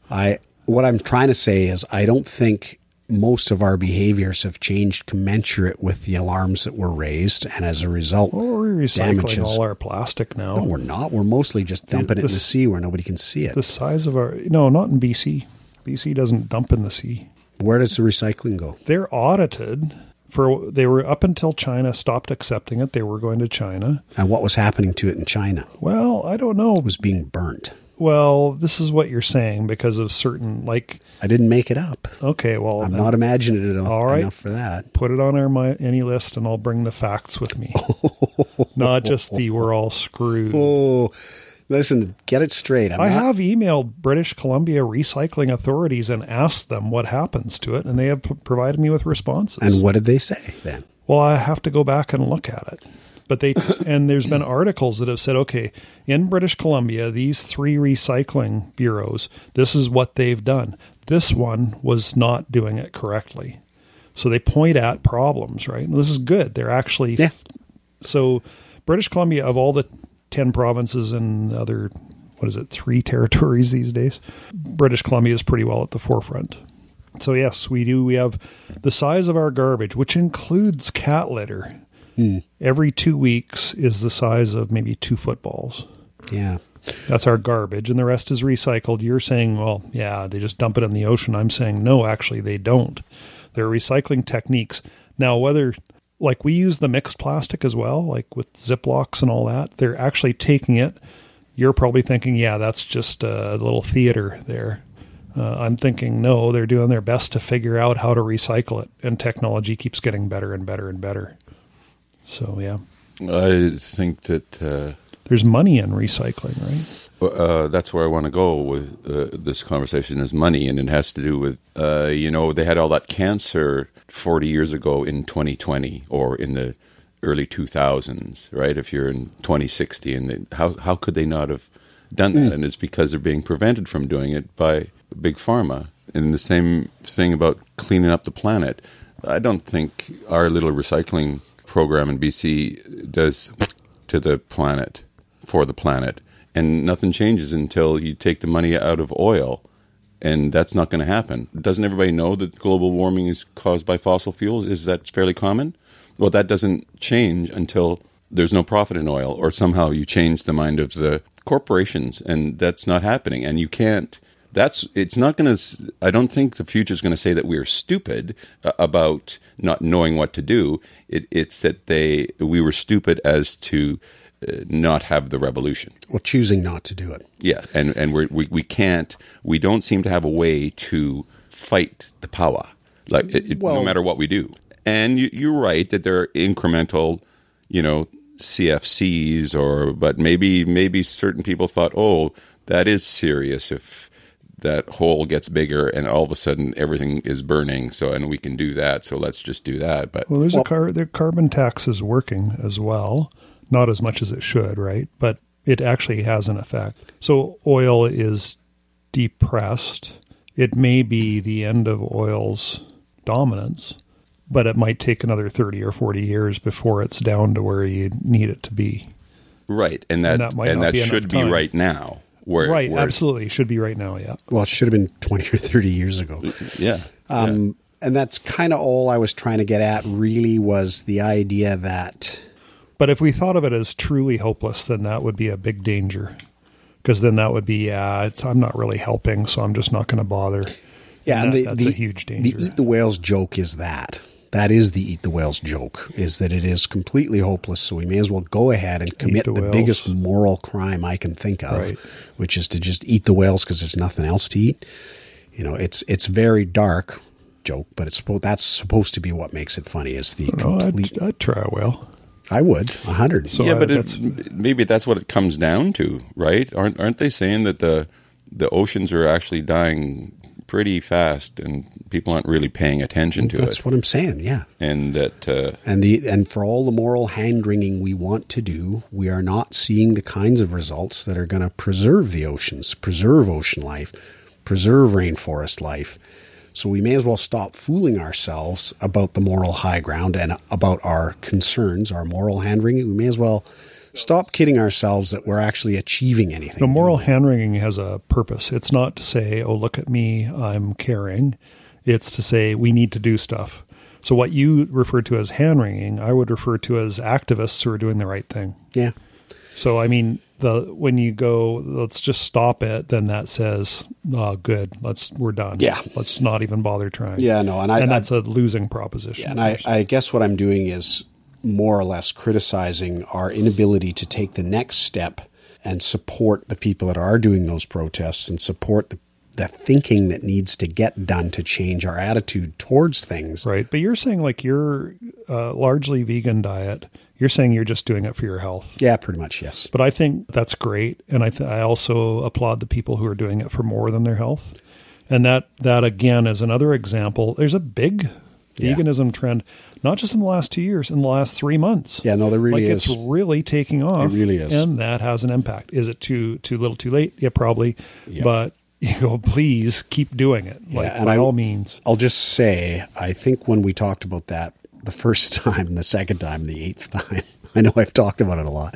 I what I'm trying to say is I don't think most of our behaviors have changed commensurate with the alarms that were raised, and as a result,
well, we're recycling damages. all our plastic now.
No, we're not. We're mostly just dumping the, it in the sea where nobody can see it.
The size of our no, not in BC. BC doesn't dump in the sea.
Where does the recycling go?
They're audited for they were up until China stopped accepting it. They were going to China.
And what was happening to it in China?
Well, I don't know.
It was being burnt.
Well, this is what you're saying because of certain like.
I didn't make it up.
Okay, well,
I'm then, not imaginative enough, all right, enough for that.
Put it on our my, any list, and I'll bring the facts with me, not just the we're all screwed.
Oh, listen, get it straight.
I'm i not... have emailed British Columbia recycling authorities and asked them what happens to it, and they have p- provided me with responses.
And what did they say then?
Well, I have to go back and look at it. But they and there's been articles that have said, okay, in British Columbia, these three recycling bureaus, this is what they've done. This one was not doing it correctly. So they point at problems, right? And this is good. They're actually
yeah.
So British Columbia of all the 10 provinces and other what is it, three territories these days, British Columbia is pretty well at the forefront. So yes, we do. We have the size of our garbage, which includes cat litter. Mm. Every two weeks is the size of maybe two footballs.
Yeah.
That's our garbage, and the rest is recycled. You're saying, well, yeah, they just dump it in the ocean. I'm saying, no, actually, they don't. They're recycling techniques. Now, whether like we use the mixed plastic as well, like with Ziplocs and all that, they're actually taking it. You're probably thinking, yeah, that's just a little theater there. Uh, I'm thinking, no, they're doing their best to figure out how to recycle it, and technology keeps getting better and better and better. So yeah,
I think that uh,
there's money in recycling, right?
Uh, that's where I want to go with uh, this conversation is money, and it has to do with uh, you know they had all that cancer 40 years ago in 2020 or in the early 2000s, right? If you're in 2060, and they, how how could they not have done that? Mm. And it's because they're being prevented from doing it by big pharma. And the same thing about cleaning up the planet. I don't think our little recycling program in BC does to the planet for the planet, and nothing changes until you take the money out of oil, and that's not going to happen. Doesn't everybody know that global warming is caused by fossil fuels? Is that fairly common? Well, that doesn't change until there's no profit in oil, or somehow you change the mind of the corporations, and that's not happening. And you can't that's it's not going to i don't think the future is going to say that we're stupid uh, about not knowing what to do. It, it's that they we were stupid as to uh, not have the revolution.
Well choosing not to do it.
Yeah and and we're, we we can't we don't seem to have a way to fight the power like it, well, no matter what we do. And you, you're right that there are incremental you know CFCs or but maybe maybe certain people thought oh that is serious if that hole gets bigger and all of a sudden everything is burning. So and we can do that. So let's just do that. But
Well, there's a car. The carbon tax is working as well, not as much as it should, right? But it actually has an effect. So oil is depressed. It may be the end of oil's dominance, but it might take another thirty or forty years before it's down to where you need it to be.
right, and that
And
and
that
that,
might not be
should be right now. Where
right,
where it's-
absolutely, should be right now. Yeah.
Well, it should have been 20 or 30 years ago.
Yeah.
Um, And that's kind of all I was trying to get at, really, was the idea that,
But if we thought of it as truly hopeless, then that would be a big danger. Because then that would be, yeah, it's, I'm not really helping, so I'm just not going to bother.
yeah,
And
and
that-
the,
that's
the,
a huge danger.
The eat the whales joke is that. That is the eat the whales joke, is that it is completely hopeless. So we may as well go ahead and commit
the
the, biggest moral crime I can think of,
Right.
which is to just eat the whales because there's nothing else to eat. You know, it's it's very dark joke, but it's that's supposed to be what makes it funny. Is the
No,
complete?
I'd, I'd try a whale.
I would a hundred.
So
yeah,
uh,
but
that's-
it, maybe that's what it comes down to, right? Aren't aren't they saying that the the oceans are actually dying pretty fast, and people aren't really paying attention to
that's
it, That's
what I'm saying. Yeah.
and that uh,
And the and for all the moral hand wringing we want to do, we are not seeing the kinds of results that are going to preserve the oceans, preserve ocean life, preserve rainforest life. So we may as well stop fooling ourselves about the moral high ground and about our concerns, our moral hand wringing. We may as well stop kidding ourselves that we're actually achieving anything.
the moral hand wringing has a purpose. It's not to say, oh, look at me, I'm caring. It's to say, we need to do stuff. So, what you refer to as hand wringing, I would refer to as activists who are doing the right thing.
Yeah.
So, I mean, the when you go, let's just stop it, then that says, oh, good, let's we're done.
Yeah.
let's not even bother trying.
Yeah, no, and I-
and that's a losing proposition.
Yeah, and I, I guess what I'm doing is more or less criticizing our inability to take the next step and support the people that are doing those protests and support the, the thinking that needs to get done to change our attitude towards things.
Right. But you're saying like your uh, largely vegan diet, you're saying you're just doing it for your health.
Yeah, pretty much, yes.
But I think that's great, and I th- I also applaud the people who are doing it for more than their health. And that that again is another example. There's a big
Yeah.
veganism trend, not just in the last two years, in the last three months.
Yeah, no, there really
like
is.
it's really taking off.
It really is.
and that has an impact. Is it too too little, too late? Yeah, probably.
Yeah.
But you know, please keep doing it. Like
and
by
I-
all means.
I'll just say, I think when we talked about that the first time, the second time, the eighth time, I know I've talked about it a lot.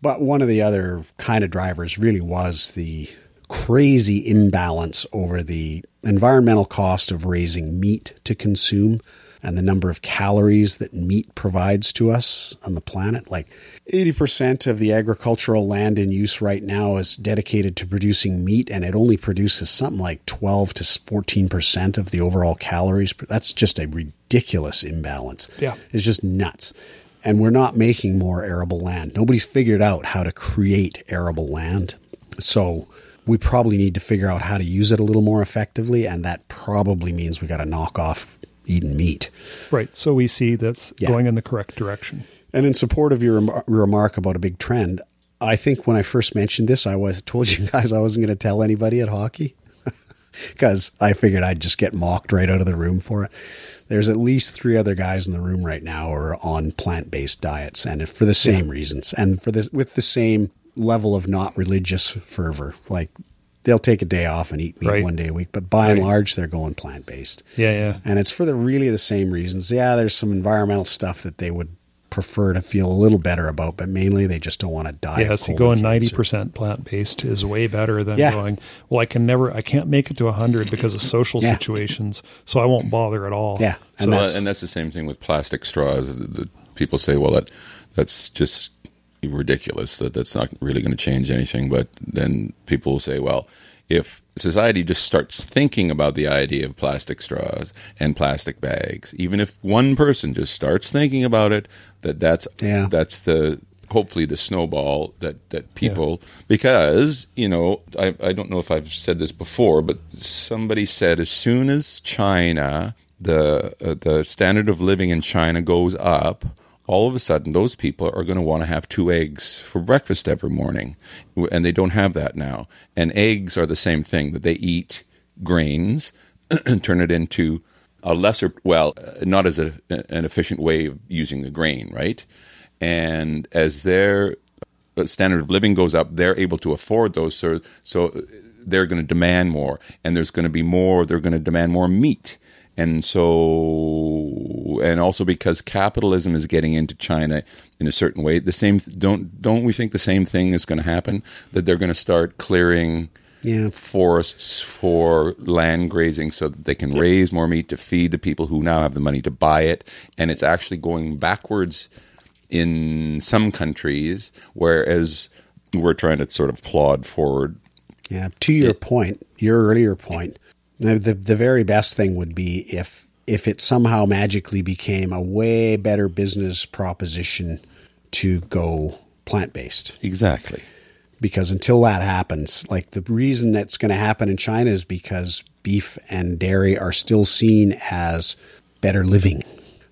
But one of the other kind of drivers really was the crazy imbalance over the environmental cost of raising meat to consume and the number of calories that meat provides to us on the planet. Like 80% of the agricultural land in use right now is dedicated to producing meat, and it only produces something like 12 to 14% of the overall calories. That's just a ridiculous imbalance.
Yeah.
It's just nuts. And we're not making more arable land. Nobody's figured out how to create arable land. So we probably need to figure out how to use it a little more effectively, and that probably means we got to knock off eating meat.
Right. So we see that's
Yeah.
going in the correct direction.
And in support of your remar- remark about a big trend, I think when I first mentioned this, I was told you guys I wasn't going to tell anybody at hockey because I figured I'd just get mocked right out of the room for it. There's at least three other guys in the room right now who are on plant-based diets, and for the same reasons, and for this with the same level of not religious fervor. Like they'll take a day off and eat meat
Right.
one day a week, but by and large, they're going plant-based.
Yeah, yeah.
And it's for the really the same reasons. Yeah, there's some environmental stuff that they would prefer to feel a little better about, but mainly they just don't want to die.
Yeah,
of
so going ninety percent plant based is way better than
Yeah.
going. Well, I can never, I can't make it to hundred because of social
Yeah.
situations, so I won't bother at all.
Yeah,
So,
and
uh,
that's
and that's the same thing with plastic straws. The, the people say, "Well, that that's just ridiculous. That that's not really going to change anything." But then people will say, "Well, if society just starts thinking about the idea of plastic straws and plastic bags, even if one person just starts thinking about it, that that's
Yeah.
that's the hopefully the snowball that that people because you know I I don't know if I've said this before, but somebody said as soon as China the uh, the standard of living in China goes up, all of a sudden those people are going to want to have two eggs for breakfast every morning, and they don't have that now. And eggs are the same thing that they eat grains and turn it into a lesser, well, uh, not as a, an efficient way of using the grain, right? And as their uh, standard of living goes up, they're able to afford those, so so they're going to demand more, and there's going to be more. They're going to demand more meat and so and also because capitalism is getting into China in a certain way the same don't don't we think the same thing is going to happen that they're going to start clearing
Yeah.
forests for land grazing so that they can raise more meat to feed the people who now have the money to buy it and it's actually going backwards in some countries whereas we're trying to sort of plod forward
Yeah. To your point, your earlier point, the, the the very best thing would be if if it somehow magically became a way better business proposition to go plant based.
exactly
Because until that happens, like the reason that's going to happen in China is because beef and dairy are still seen as better living.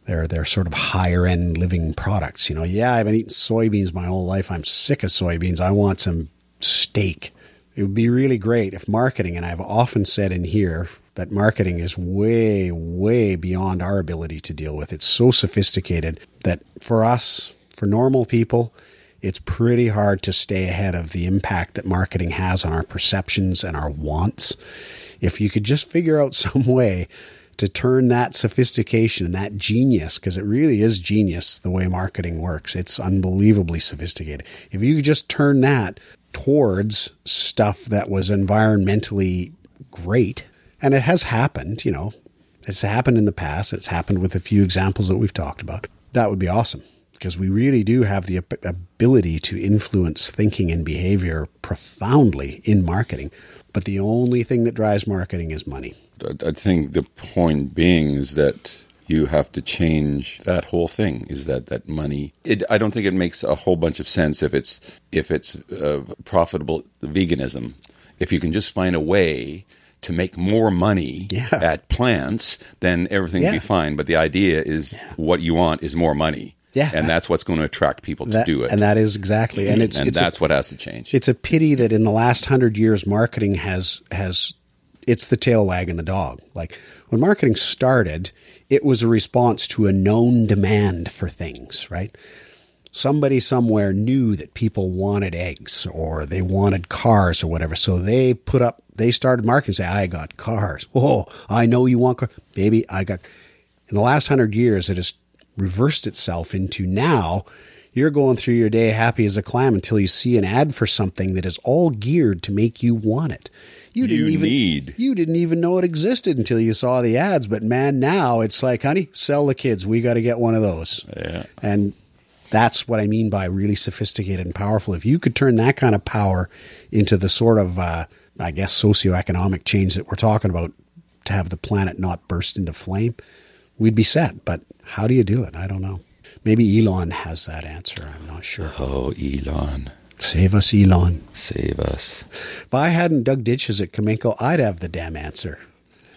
They're they're sort of higher end living products. You know, yeah, I've been eating soybeans my whole life. I'm sick of soybeans. I want some steak. It would be really great if marketing, and I've often said in here that marketing is way, way beyond our ability to deal with. It's so sophisticated that for us, for normal people, it's pretty hard to stay ahead of the impact that marketing has on our perceptions and our wants. If you could just figure out some way to turn that sophistication and that genius, because it really is genius the way marketing works, it's unbelievably sophisticated. If you could just turn that towards stuff that was environmentally great, and it has happened, you know, it's happened in the past, it's happened with a few examples that we've talked about, that would be awesome because we really do have the ability to influence thinking and behavior profoundly in marketing. But the only thing that drives marketing is money.
I- think the point being is that you have to change that whole thing. Is that that money? It, I don't think it makes a whole bunch of sense if it's if it's uh, profitable veganism. If you can just find a way to make more money
Yeah.
at plants, then everything will be fine. But the idea is what you want is more money.
Yeah.
and that's what's going to attract people to do it.
and that is exactly, and it's
and
it's a-
that's what has to change.
it's a pity that in the last hundred years, marketing has has it's the tail wagging the dog. Like when marketing started, it was a response to a known demand for things, right? Somebody somewhere knew that people wanted eggs or they wanted cars or whatever, so they put up. They started marketing, say, "I got cars." Oh, I know you want car, baby. I got. In the last hundred years, it has reversed itself into now you're going through your day happy as a clam until you see an ad for something that is all geared to make you want it. You didn't
You
even
need.
you didn't even know it existed until you saw the ads. But man, now it's like, honey, sell the kids. We got to get one of those.
Yeah.
And that's what I mean by really sophisticated and powerful. If you could turn that kind of power into the sort of, uh, I guess, socioeconomic change that we're talking about to have the planet not burst into flame, we'd be set. But how do you do it? I don't know. Maybe Elon has that answer. I'm not sure.
oh, Elon,
Save us, Elon.
save us!
If I hadn't dug ditches at Cominco, I'd have the damn answer.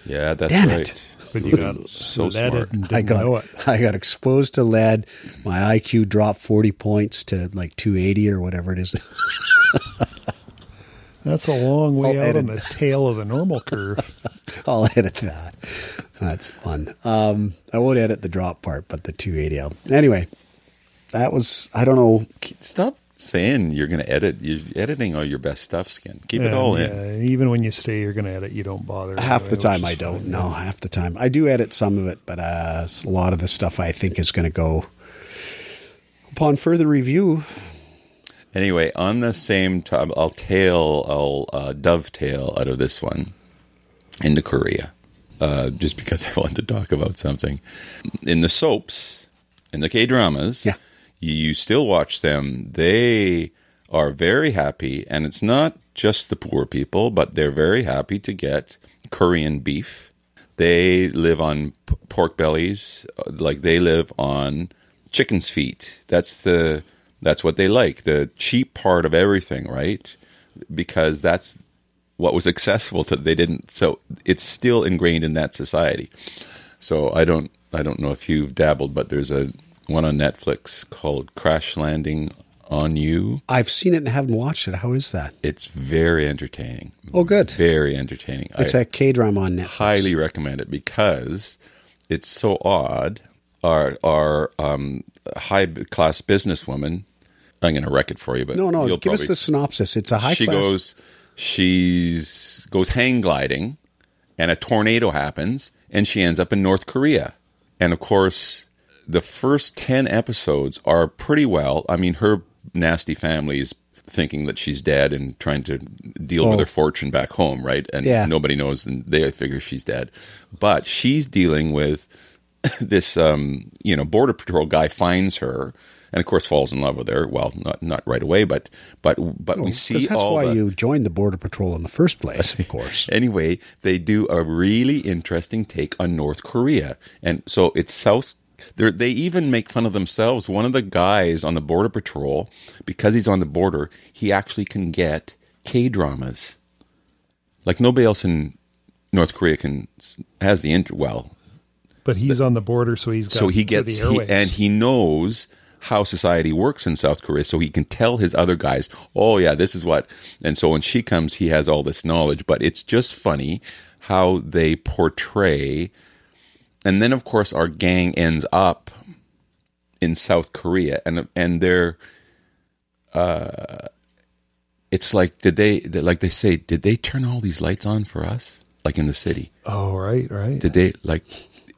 Yeah, that's
Damn
right.
it.
But you got
So
leaded
smart.
and didn't
I got
know it.
I got exposed to lead. My IQ dropped 40 points to like 280 or whatever it is.
That's a long way
I'll
out on the tail of the normal curve.
I'll edit that. That's fun. Um, I won't edit the drop part, but the 280. I'll, anyway, that was I don't know.
Stop saying you're going to edit. You're editing all your best stuff, Skin. Keep it
Yeah,
all in.
yeah, Even when you say you're going to edit, you don't bother.
Half the time I don't
fine.
know. Half the time I do edit some of it, but uh, a lot of the stuff I think is going to go upon further review.
Anyway, on the same time, I'll tail, I'll uh, dovetail out of this one into Korea, uh, just because I wanted to talk about something. In the soaps, in the K dramas,
Yeah.
You, still watch them. They are very happy, and it's not just the poor people, but they're very happy to get Korean beef. They live on p- pork bellies, uh, like they live on chicken's feet. That's the that's what they like, the cheap part of everything, right? Because that's what was accessible to they didn't so it's still ingrained in that society. So I don't I don't know if you've dabbled, but there's a one on Netflix called Crash Landing on You.
I've seen it and haven't watched it. How is that?
It's very entertaining.
Oh, good.
Very entertaining.
It's
I
a K drama on Netflix.
highly recommend it because it's so odd. Our our um, high class businesswoman. I'm going to wreck it for you, but
No, no. Give us the synopsis. It's a high class.
she
class.
goes she's goes hang gliding and a tornado happens and she ends up in North Korea. And of course, the first 10 episodes are pretty well. I mean, her nasty family is thinking that she's dead and trying to deal with
Oh.
her fortune back home, right? And
Yeah.
nobody knows and they figure she's dead. But she's dealing with this um, you know, border patrol guy finds her and of course falls in love with her. Well, not not right away, but but but we see
Oh, that's
all
why
the,
you joined the Border Patrol in the first place, of course.
Anyway, they do a really interesting take on North Korea, and so it's South. They're- They even make fun of themselves. One of the guys on the border patrol, because he's on the border, he actually can get K dramas. Like nobody else in North Korea can has the inter. Well,
But he's on the border, so he's got
so he gets
the
he, and he knows how society works in South Korea, so he can tell his other guys, "Oh yeah, this is what." And so when she comes, he has all this knowledge. But it's just funny how they portray. And then, of course, our gang ends up in South Korea, and and they're. Uh, it's like did they like they say did they turn all these lights on for us like in the city
oh right, right.
did they like?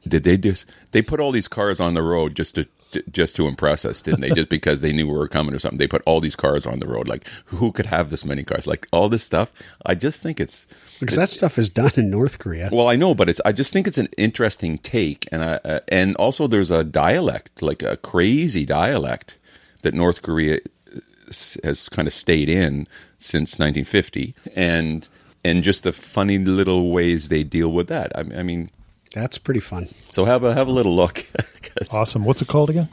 Did they just? They put all these cars on the road just to just to impress us, didn't they? just because they knew we were coming or something. They put all these cars on the road. Like who could have this many cars? Like all this stuff. I just think it's
Because that stuff is done in North Korea.
well, I know, but it's. I just think it's an interesting take, and I, uh, and also there's a dialect, like a crazy dialect, that North Korea has kind of stayed in since 1950, and and just the funny little ways they deal with that. I, I mean,
That's pretty fun.
so have a have a little look.
Awesome. What's it called again?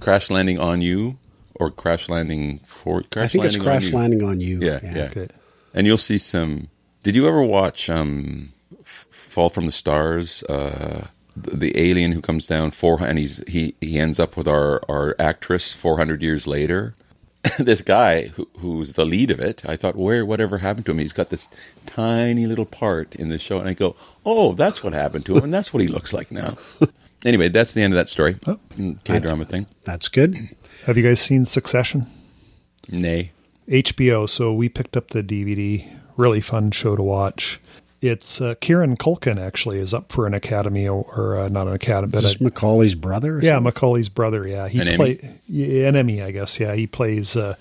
crash landing on you, or crash landing for crash
I think it's Crash
on you.
Landing on You.
Yeah, yeah.
Okay.
And you'll see some. Did you ever watch um, Fall from the Stars? Uh, the, the alien who comes down four and he's he he ends up with our our actress four hundred years later. this guy who, who's the lead of it, I thought, where whatever happened to him? He's got this tiny little part in the show, and I go, oh, that's what happened to him, and that's what he looks like now. anyway, that's the end of that story. Oh, mm, K drama thing.
That's good.
Have you guys seen Succession?
Nay.
HBO. So we picked up the DVD. Really fun show to watch. It's uh, Kieran Culkin actually is up for an Academy or, or uh, not an Academy, but
Is
a,
Macaulay's brother?
yeah,
something?
Macaulay's brother. Yeah, he
An Emmy?
yeah, an Emmy, I guess. Yeah, he plays uh,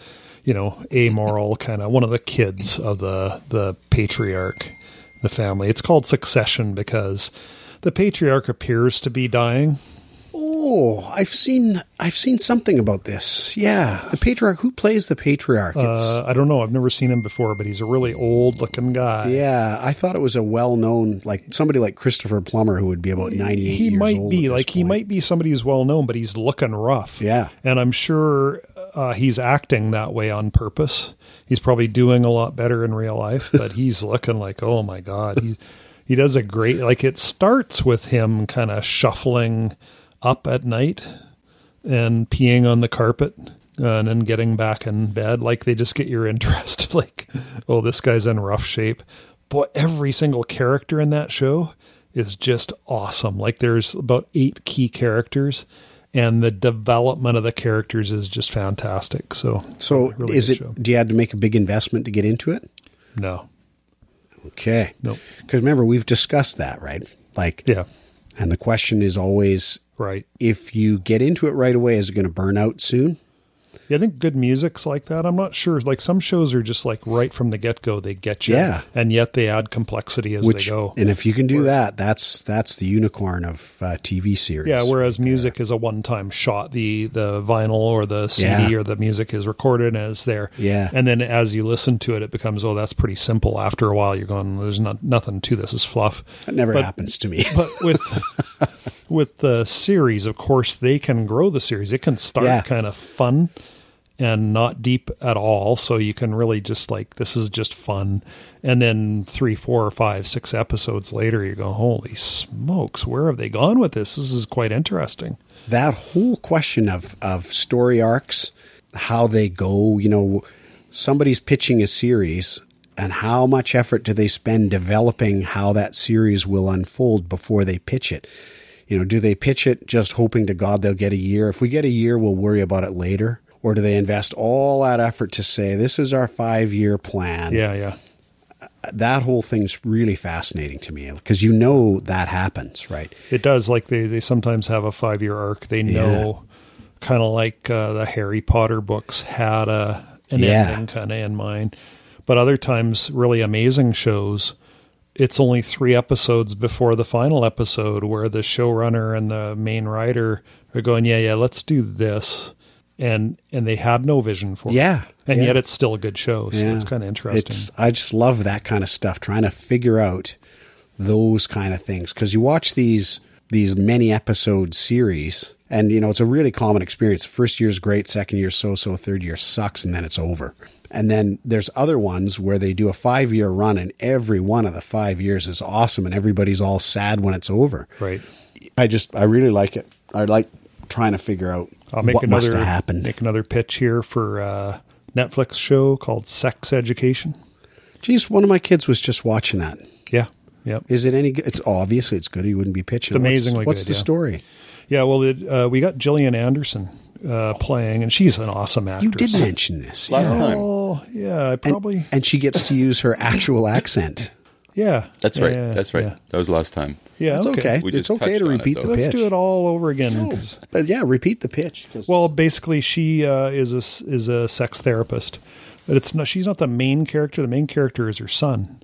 you know amoral kind of one of the kids of the the patriarch, the family. It's called Succession because the patriarch appears to be dying.
Oh, I've seen I've seen something about this. Yeah, the patriarch. Who plays the patriarch? It's,
Uh, I don't know. I've never seen him before, but he's a really old looking guy.
yeah, I thought it was a well-known, like somebody like Christopher Plummer, who would be about ninety-eight.
he
years
might
old
be like he might be somebody who's well known but he's looking rough
Yeah.
and i'm sure uh, he's acting that way on purpose he's probably doing a lot better in real life but he's looking like oh my god he he does a great like it starts with him kind of shuffling up at night and peeing on the carpet uh, and then getting back in bed like they just get your interest like oh this guy's in rough shape but every single character in that show is just awesome like there's about eight key characters and the development of the characters is just fantastic so
So,
really
is it?
show.
Do you have to make a big investment to get into it?
no
Okay.
Nope.
Because remember, we've discussed that, right? Like,
yeah
and the question is always,
right
if you get into it right away, is it going to burn out soon?
Yeah, I think good music's like that. I'm not sure. Like some shows are just like right from the get go, they get you.
Yeah.
And yet they add complexity as
Which,
they go.
and if you can do that, that's that's the unicorn of uh, TV series.
Yeah, whereas music is a one time shot. The the vinyl or the CD
Yeah.
or the music is recorded and it's there.
Yeah.
And then as you listen to it, it becomes, oh, that's pretty simple. After a while, you're going, there's not nothing to this. It's fluff.
that never
but-
happens to me.
But with with the series, of course, they can grow the series. It can start
Yeah.
kind of fun and not deep at all. So you can really just like, this is just fun. And then three, four, five, six episodes later, you go, holy smokes, where have they gone with this? This is quite interesting.
that whole question of of story arcs, how they go, you know, somebody's pitching a series and how much effort do they spend developing how that series will unfold before they pitch it? You know, do they pitch it just hoping to God they'll get a year? If we get a year, we'll worry about it later. Or do they invest all that effort to say, this is our five year plan?
Yeah, yeah.
That whole thing's really fascinating to me because you know that happens, right?
It does. Like they, they sometimes have a five year arc. They know, kind of like uh, the Harry Potter books had a an
Yeah.
ending kind of in mind. But other times, really amazing shows, it's only three episodes before the final episode where the showrunner and the main writer are going, "Yeah, yeah, let's do this," and and they had no vision for it.
Yeah,
and
yeah.
yet it's still a good show. So
Yeah.
it's kind of interesting.
It's, I just love that kind of stuff, trying to figure out those kind of things because you watch these these many episode series, and you know it's a really common experience. First year's great, second year so so, third year sucks, and then it's over. And then there's other ones where they do a five year run, and every one of the five years is awesome, and everybody's all sad when it's over.
right.
I just I really like it. I like trying to figure out
I'll make
what must
another
have
make another pitch here for a Netflix show called Sex Education.
Geez, one of my kids was just watching that.
Yeah. Yep.
Is it any good? It's obviously it's good. He wouldn't be pitching.
It's
it. What's-
amazingly
What's,
good,
the
yeah.
story?
Yeah. Well, it, uh, we got Gillian Anderson uh, playing, and she's an awesome actress.
You did mention this.
Last
yeah.
time.
Oh, yeah. I probably.
And she gets to use her actual accent.
Yeah.
That's right.
Yeah,
That's right.
Yeah.
That was last time.
Yeah,
It's okay.
We
It's okay to
touched on it,
repeat
though.
the
Let's
pitch.
do it all over again. 'cause-
But yeah, repeat the pitch.
Well, basically, she uh, is a s- is a sex therapist, but it's not. She's not the main character. The main character is her son,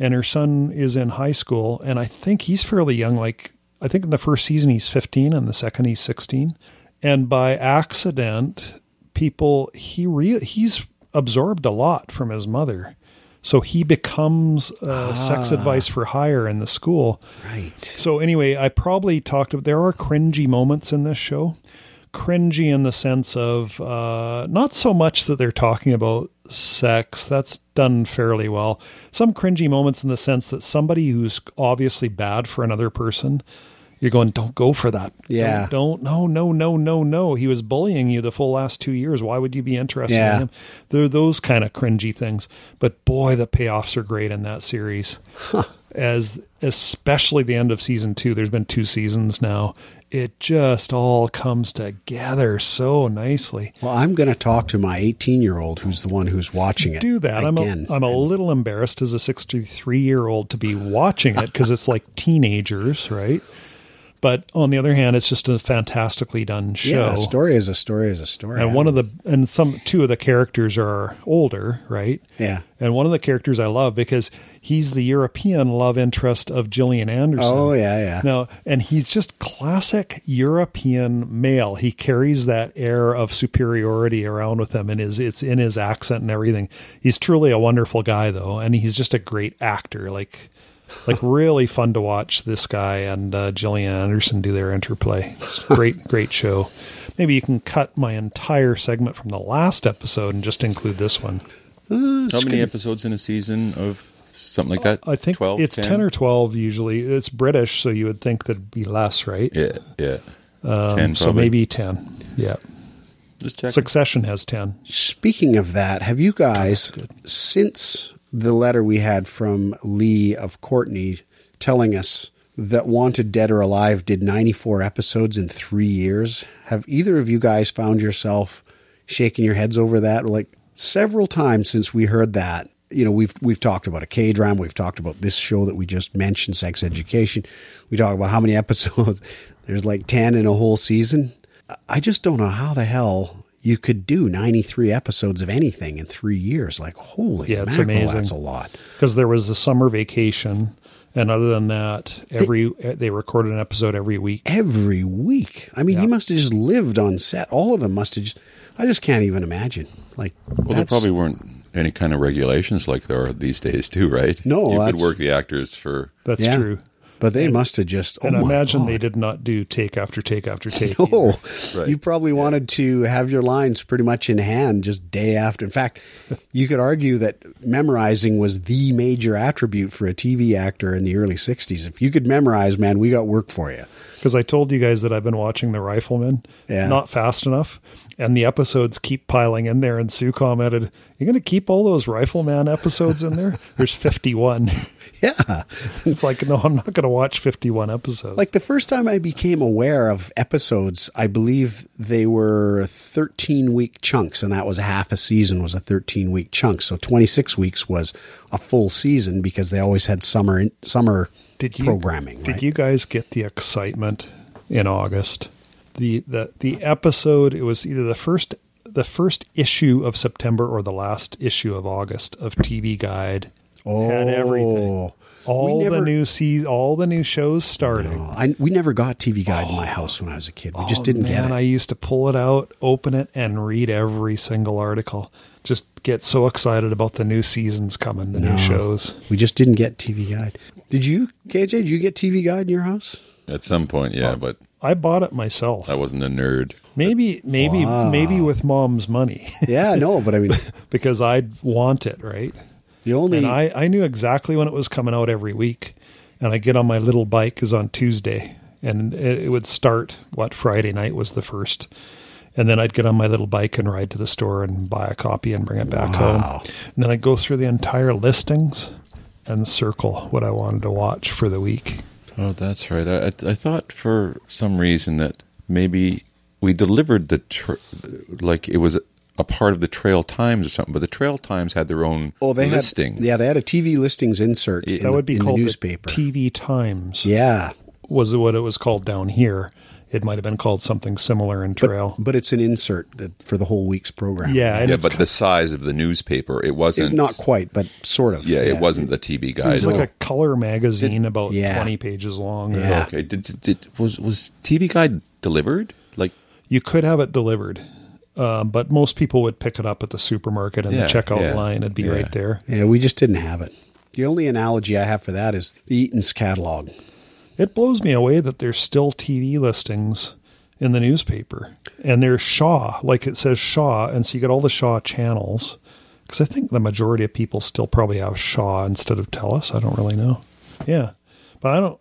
and her son is in high school, and I think he's fairly young. Like I think in the first season he's fifteen, and the second he's sixteen, and by accident, people he re- he's absorbed a lot from his mother. So he becomes uh, sex advice for hire in the school.
right.
So anyway, I probably talked about there are cringy moments in this show. Cringy in the sense of uh, not so much that they're talking about sex. That's done fairly well. Some cringy moments in the sense that somebody who's obviously bad for another person, you're going, don't go for that.
Yeah.
Don't, no, no, no, no, no. He was bullying you the full last two years. Why would you be interested
Yeah.
in him? They're those kind of cringy things. But boy, the payoffs are great in that series as especially the end of season two. There's been two seasons now. It just all comes together so nicely.
Well, I'm going to talk to my 18 year old, who's the one who's watching it.
Do that.
again.
I'm a, I'm a little embarrassed as a 63 year old to be watching it because it's like teenagers, right? But on the other hand, it's just a fantastically done show.
yeah, a story is a story is a story.
and one of the and some two of the characters are older, right?
Yeah.
And one of the characters I love because he's the European love interest of Gillian Anderson.
Oh, yeah, yeah.
No, and he's just classic European male. He carries that air of superiority around with him and is it's in his accent and everything. He's truly a wonderful guy though, and he's just a great actor. Like like really fun to watch this guy and uh, Gillian Anderson do their interplay. Great, great show. Maybe you can cut my entire segment from the last episode and just include this one.
How many episodes in a season of something like that?
I think
12,
it's 10? or 12 usually. It's British, so you would think that'd be less, right?
Yeah, yeah.
Um,
10
so
probably.
maybe 10. Yeah.
Just check.
Succession has 10.
Speaking of that, have you guys, since the letter we had from Lee of Courtenay telling us that Wanted Dead or Alive did 94 episodes in three years, have either of you guys found yourself shaking your heads over that? Like several times since we heard that, you know, we've we've talked about a K drama, we've talked about this show that we just mentioned, Sex Education. We talk about how many episodes. There's like 10 in a whole season. I just don't know how the hell you could do 93 episodes of anything in three years. Like, holy
Yeah, it's
mackerel,
amazing.
that's a lot.
Because there was the summer vacation. And other than that, every eh, they recorded an episode every week.
Every week. I mean, he must have just lived on set. All of them must have just, I just can't even imagine. Like,
Well, there probably weren't any kind of regulations like there are these days, too, right?
No,
you could work the actors for
That's
Yeah.
true.
But they must have just. Oh
and I
my
imagine
God.
they did not do take after take after take.
Oh,
either.
Right.
you probably wanted to have your lines pretty much in hand just day after. In fact, you could argue that memorizing was the major attribute for a TV actor in the early 60s. If you could memorize, man, we got work for you.
Because I told you guys that I've been watching The Rifleman,
Yeah.
not fast enough, and the episodes keep piling in there. And Sue commented, "You're going to keep all those Rifleman episodes in there? There's 51."
Yeah.
it's like, no, I'm not going to watch 51 episodes.
Like the first time I became aware of episodes, I believe they were 13 week chunks, and that was half a season was a 13 week chunk. So 26 weeks was a full season because they always had summer summer
did you
programming.
Did
right?
you guys get the excitement in August? The the the episode. It was either the first the first issue of September or the last issue of August of TV Guide.
Oh,
had everything. Oh. All
We
the new se- all the new shows starting.
I, we never got TV Guide in my oh. house when I was a kid. We oh, just
Oh,
didn't
man,
get it.
I used to pull it out, open it, and read every single article. Just get so excited about the new seasons coming, the new shows.
we just didn't get TV Guide. Did you, KJ? Did you get TV Guide in your house?
At some point, yeah, but
I bought it myself.
I wasn't a nerd.
Maybe, maybe, maybe with mom's money
Yeah, no, but I mean,
because I'd want it, right?
the only
And I, I knew exactly when it was coming out every week. And I get on my little bike is on Tuesday, and it, it would start what Friday night was the first, and then I'd get on my little bike and ride to the store and buy a copy and bring it back home. And then I'd go through the entire listings and circle what I wanted to watch for the week.
Oh, that's right. I, I, I thought for some reason that maybe we delivered the tr- like it was a, a part of the Trail Times or something, but the Trail Times had their own
oh they
listings.
had yeah they had a TV listings insert in
That would be
the, in
called
the
the
newspaper.
TV Times.
yeah,
Was what it was called down here. It might have been called something similar in Trail.
but it's an insert that, for the whole week's program.
yeah, and
yeah,
it's
but the size of the newspaper, it wasn't.
It- not quite, but sort of.
yeah, it wasn't the TV guide.
It
guide.
was like a color magazine about
Yeah.
20 pages long.
Yeah.
okay, did, did, did- was was TV guide delivered? Like,
You could have it delivered, um, but most people would pick it up at the supermarket and
Yeah,
the checkout
yeah,
line would be
yeah.
right there.
Yeah, we just didn't have it. The only analogy I have for that is the Eaton's catalog.
It blows me away that there's still TV listings in the newspaper. And there's Shaw, like it says Shaw, and so you get all the Shaw channels. Because I think the majority of people still probably have Shaw instead of Telus. I don't really know. Yeah, but I don't.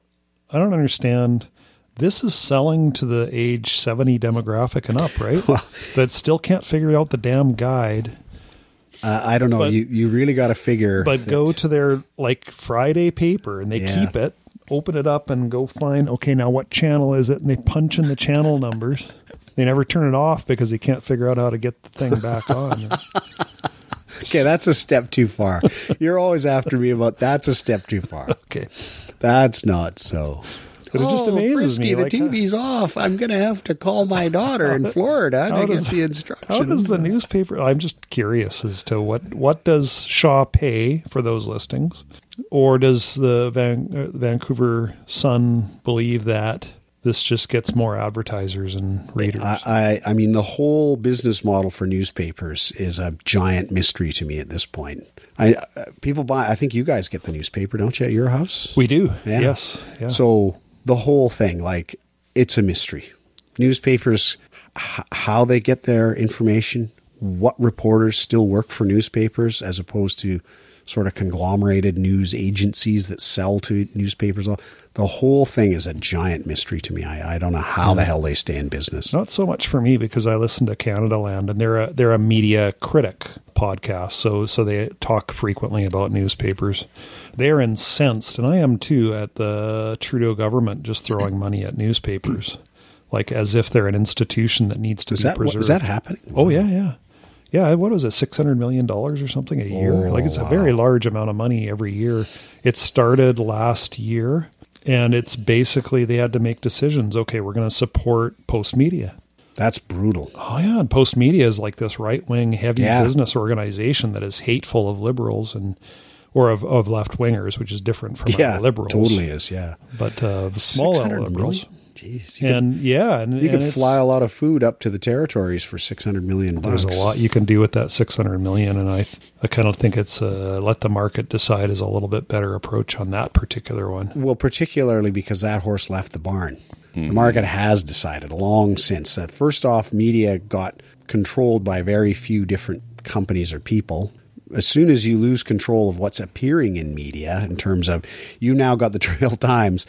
I don't understand. This is selling to the age seventy demographic and up, right? that still can't figure out the damn guide.
Uh, I don't know.
But-
you you really got to figure.
But
that-
go to their like Friday paper and they
Yeah.
keep it, open it up and go find, okay, now what channel is it? And they punch in the channel numbers. They never turn it off because they can't figure out how to get the thing back on.
Okay, that's a step too far. You're always after me about that's a step too far.
okay.
That's not so.
But it just
Oh,
amazes
Frisky,
me.
The
like, uh,
TV's off. I'm going to have to call my daughter in Florida
how
to
does-
get the instructions.
How does the newspaper? I'm just curious as to what what does Shaw pay for those listings, or does the Van, uh, Vancouver Sun believe that this just gets more advertisers and readers?
I, I I mean the whole business model for newspapers is a giant mystery to me at this point. I uh, people buy. I think you guys get the newspaper, don't you, at your house?
we do.
Yeah.
Yes. Yeah.
So the whole thing, like, it's a mystery. Newspapers, h- how they get their information, what reporters still work for newspapers as opposed to sort of conglomerated news agencies that sell to newspapers. The whole thing is a giant mystery to me. I, I don't know how the hmm. hell they stay in business.
Not so much for me because I listen to Canadaland and they're a they're a media critic podcast. So so they talk frequently about newspapers. They're incensed, and I am too, at the Trudeau government just throwing money at newspapers, like as if they're an institution that needs to
Is
be
that,
preserved.
is that happening?
Oh yeah, yeah, yeah. What was it? Six hundred million dollars or something a year?
Oh,
like it's a very large amount of money every year. It started last year, and it's basically they had to make decisions. Okay, we're going to support Postmedia.
That's brutal.
Oh yeah, and Postmedia is like this right wing heavy
Yeah.
business organization that is hateful of liberals and or of, of left wingers, which is different from
Yeah,
liberals.
totally is. Yeah.
But uh, the small L
600
liberals.
million? Jeez, you
and yeah, and
you
and
could fly a lot of food up to the territories for six hundred million bucks.
There's a lot you can do with that 600 million, and I I kind of think it's uh, let the market decide is a little bit better approach on that particular one.
Well, particularly because that horse left the barn. The market has decided long since that first off, media got controlled by very few different companies or people. As soon as you lose control of what's appearing in media, in terms of you now got the Trail Times,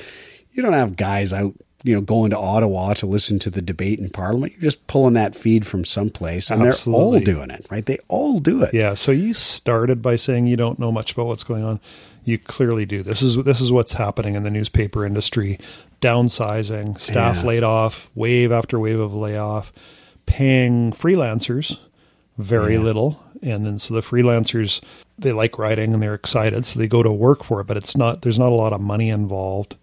you don't have guys out, you know, going to Ottawa to listen to the debate in Parliament. You're just pulling that feed from someplace, and they're all doing it, right? They all do it.
Yeah, so you started by saying you don't know much about what's going on. You clearly do. This is this is what's happening in the newspaper industry: downsizing, staff
Yeah.
laid off, wave after wave of layoff, paying freelancers very
Yeah.
little, and then so the freelancers they like writing and they're excited, so they go to work for it. But it's not. There's not a lot of money involved.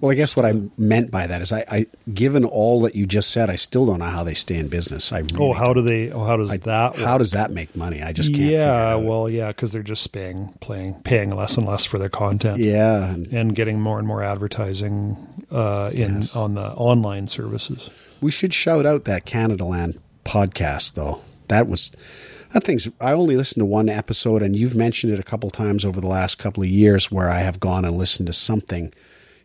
Well, I guess what I meant by that is, I, I given all that you just said, I still don't know how they stay in business. I really
Oh, how do they? Oh, how does
I-
that?
How does that make money? I just can't.
yeah,
out.
well, yeah, because they're just paying, playing, paying less and less for their content.
yeah, and
and getting more and more advertising uh, in on the online services.
we should shout out that Canadaland podcast, though. That was that thing's. I only listened to one episode, and you've mentioned it a couple times over the last couple of years, where I have gone and listened to something.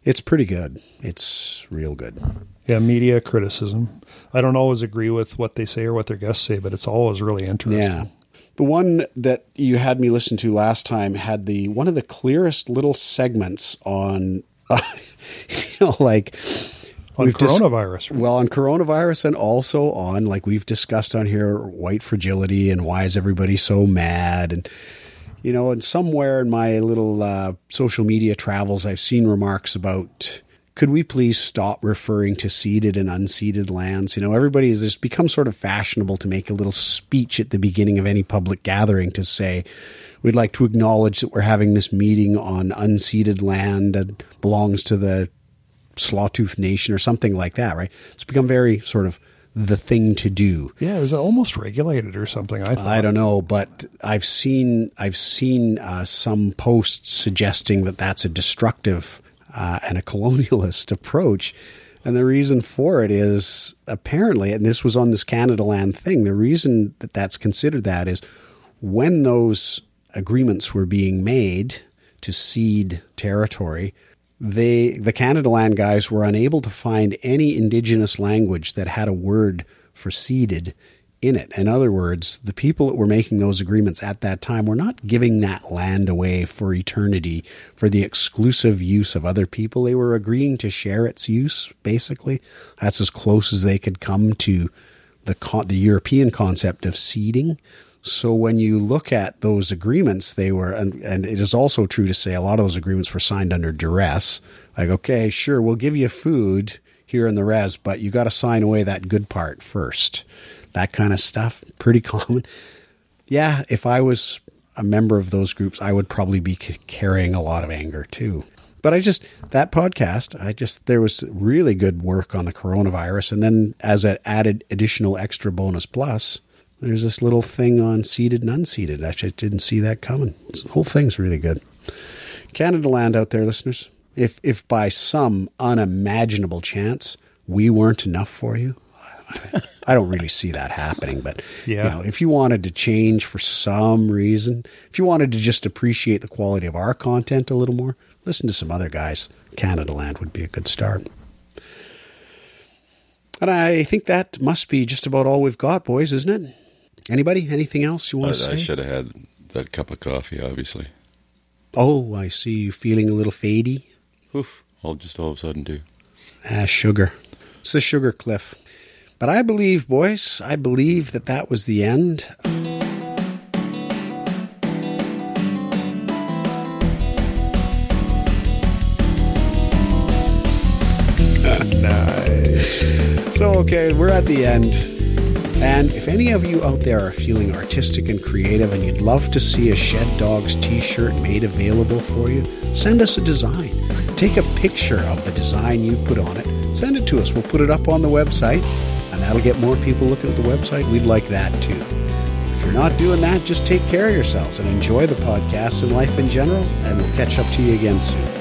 It's pretty good. It's real good.
Yeah, media criticism. I don't always agree with what they say or what their guests say, but it's always really interesting.
Yeah. The one that you had me listen to last time had the one of the clearest little segments on, you know, like
On
we've dis-
coronavirus.
well, on coronavirus and also on like we've discussed on here, white fragility and why is everybody so mad and you know, and somewhere in my little uh, social media travels, I've seen remarks about could we please stop referring to ceded and unceded lands? You know, everybody has just become sort of fashionable to make a little speech at the beginning of any public gathering to say, we'd like to acknowledge that we're having this meeting on unceded land that belongs to the Sawtooth Nation or something like that, right? It's become very sort of the thing to do.
Yeah, it was almost regulated or something? I thought.
I don't know, but I've seen I've seen uh, some posts suggesting that that's a destructive uh, and a colonialist approach, and the reason for it is apparently, and this was on this Canadaland thing. The reason that that's considered that is when those agreements were being made to cede territory, they the Canadaland guys were unable to find any indigenous language that had a word for ceded in it. In other words, the people that were making those agreements at that time were not giving that land away for eternity for the exclusive use of other people. They were agreeing to share its use, basically. That's as close as they could come to the the European concept of ceding. So when you look at those agreements, they were, and, and it is also true to say a lot of those agreements were signed under duress. Like, okay, sure, we'll give you food here in the res, but you got to sign away that good part first. That kind of stuff, pretty common. Yeah, if I was a member of those groups, I would probably be carrying a lot of anger too. But I just that podcast, I just there was really good work on the coronavirus, and then as an added additional extra bonus plus, there's this little thing on seated and unseated. I just didn't see that coming. The whole thing's really good. Canadaland out there, listeners. If if by some unimaginable chance we weren't enough for you, I don't really see that happening. But
Yeah.
you know, if you wanted to change for some reason, if you wanted to just appreciate the quality of our content a little more, listen to some other guys. Canadaland would be a good start. And I think that must be just about all we've got, boys, isn't it? Anybody? Anything else you
I,
want to say?
I should have had that cup of coffee, obviously.
Oh, I see you feeling a little fadey.
Oof. All just all of a sudden do.
Ah, sugar. It's the sugar cliff. But I believe, boys, I believe that that was the end. nice. So, okay, we're at the end. And if any of you out there are feeling artistic and creative and you'd love to see a Shed Dogs t shirt made available for you, send us a design. Take a picture of the design you put on it, send it to us. We'll put it up on the website, and that'll get more people looking at the website. We'd like that too. If you're not doing that, just take care of yourselves and enjoy the podcast and life in general, and we'll catch up to you again soon.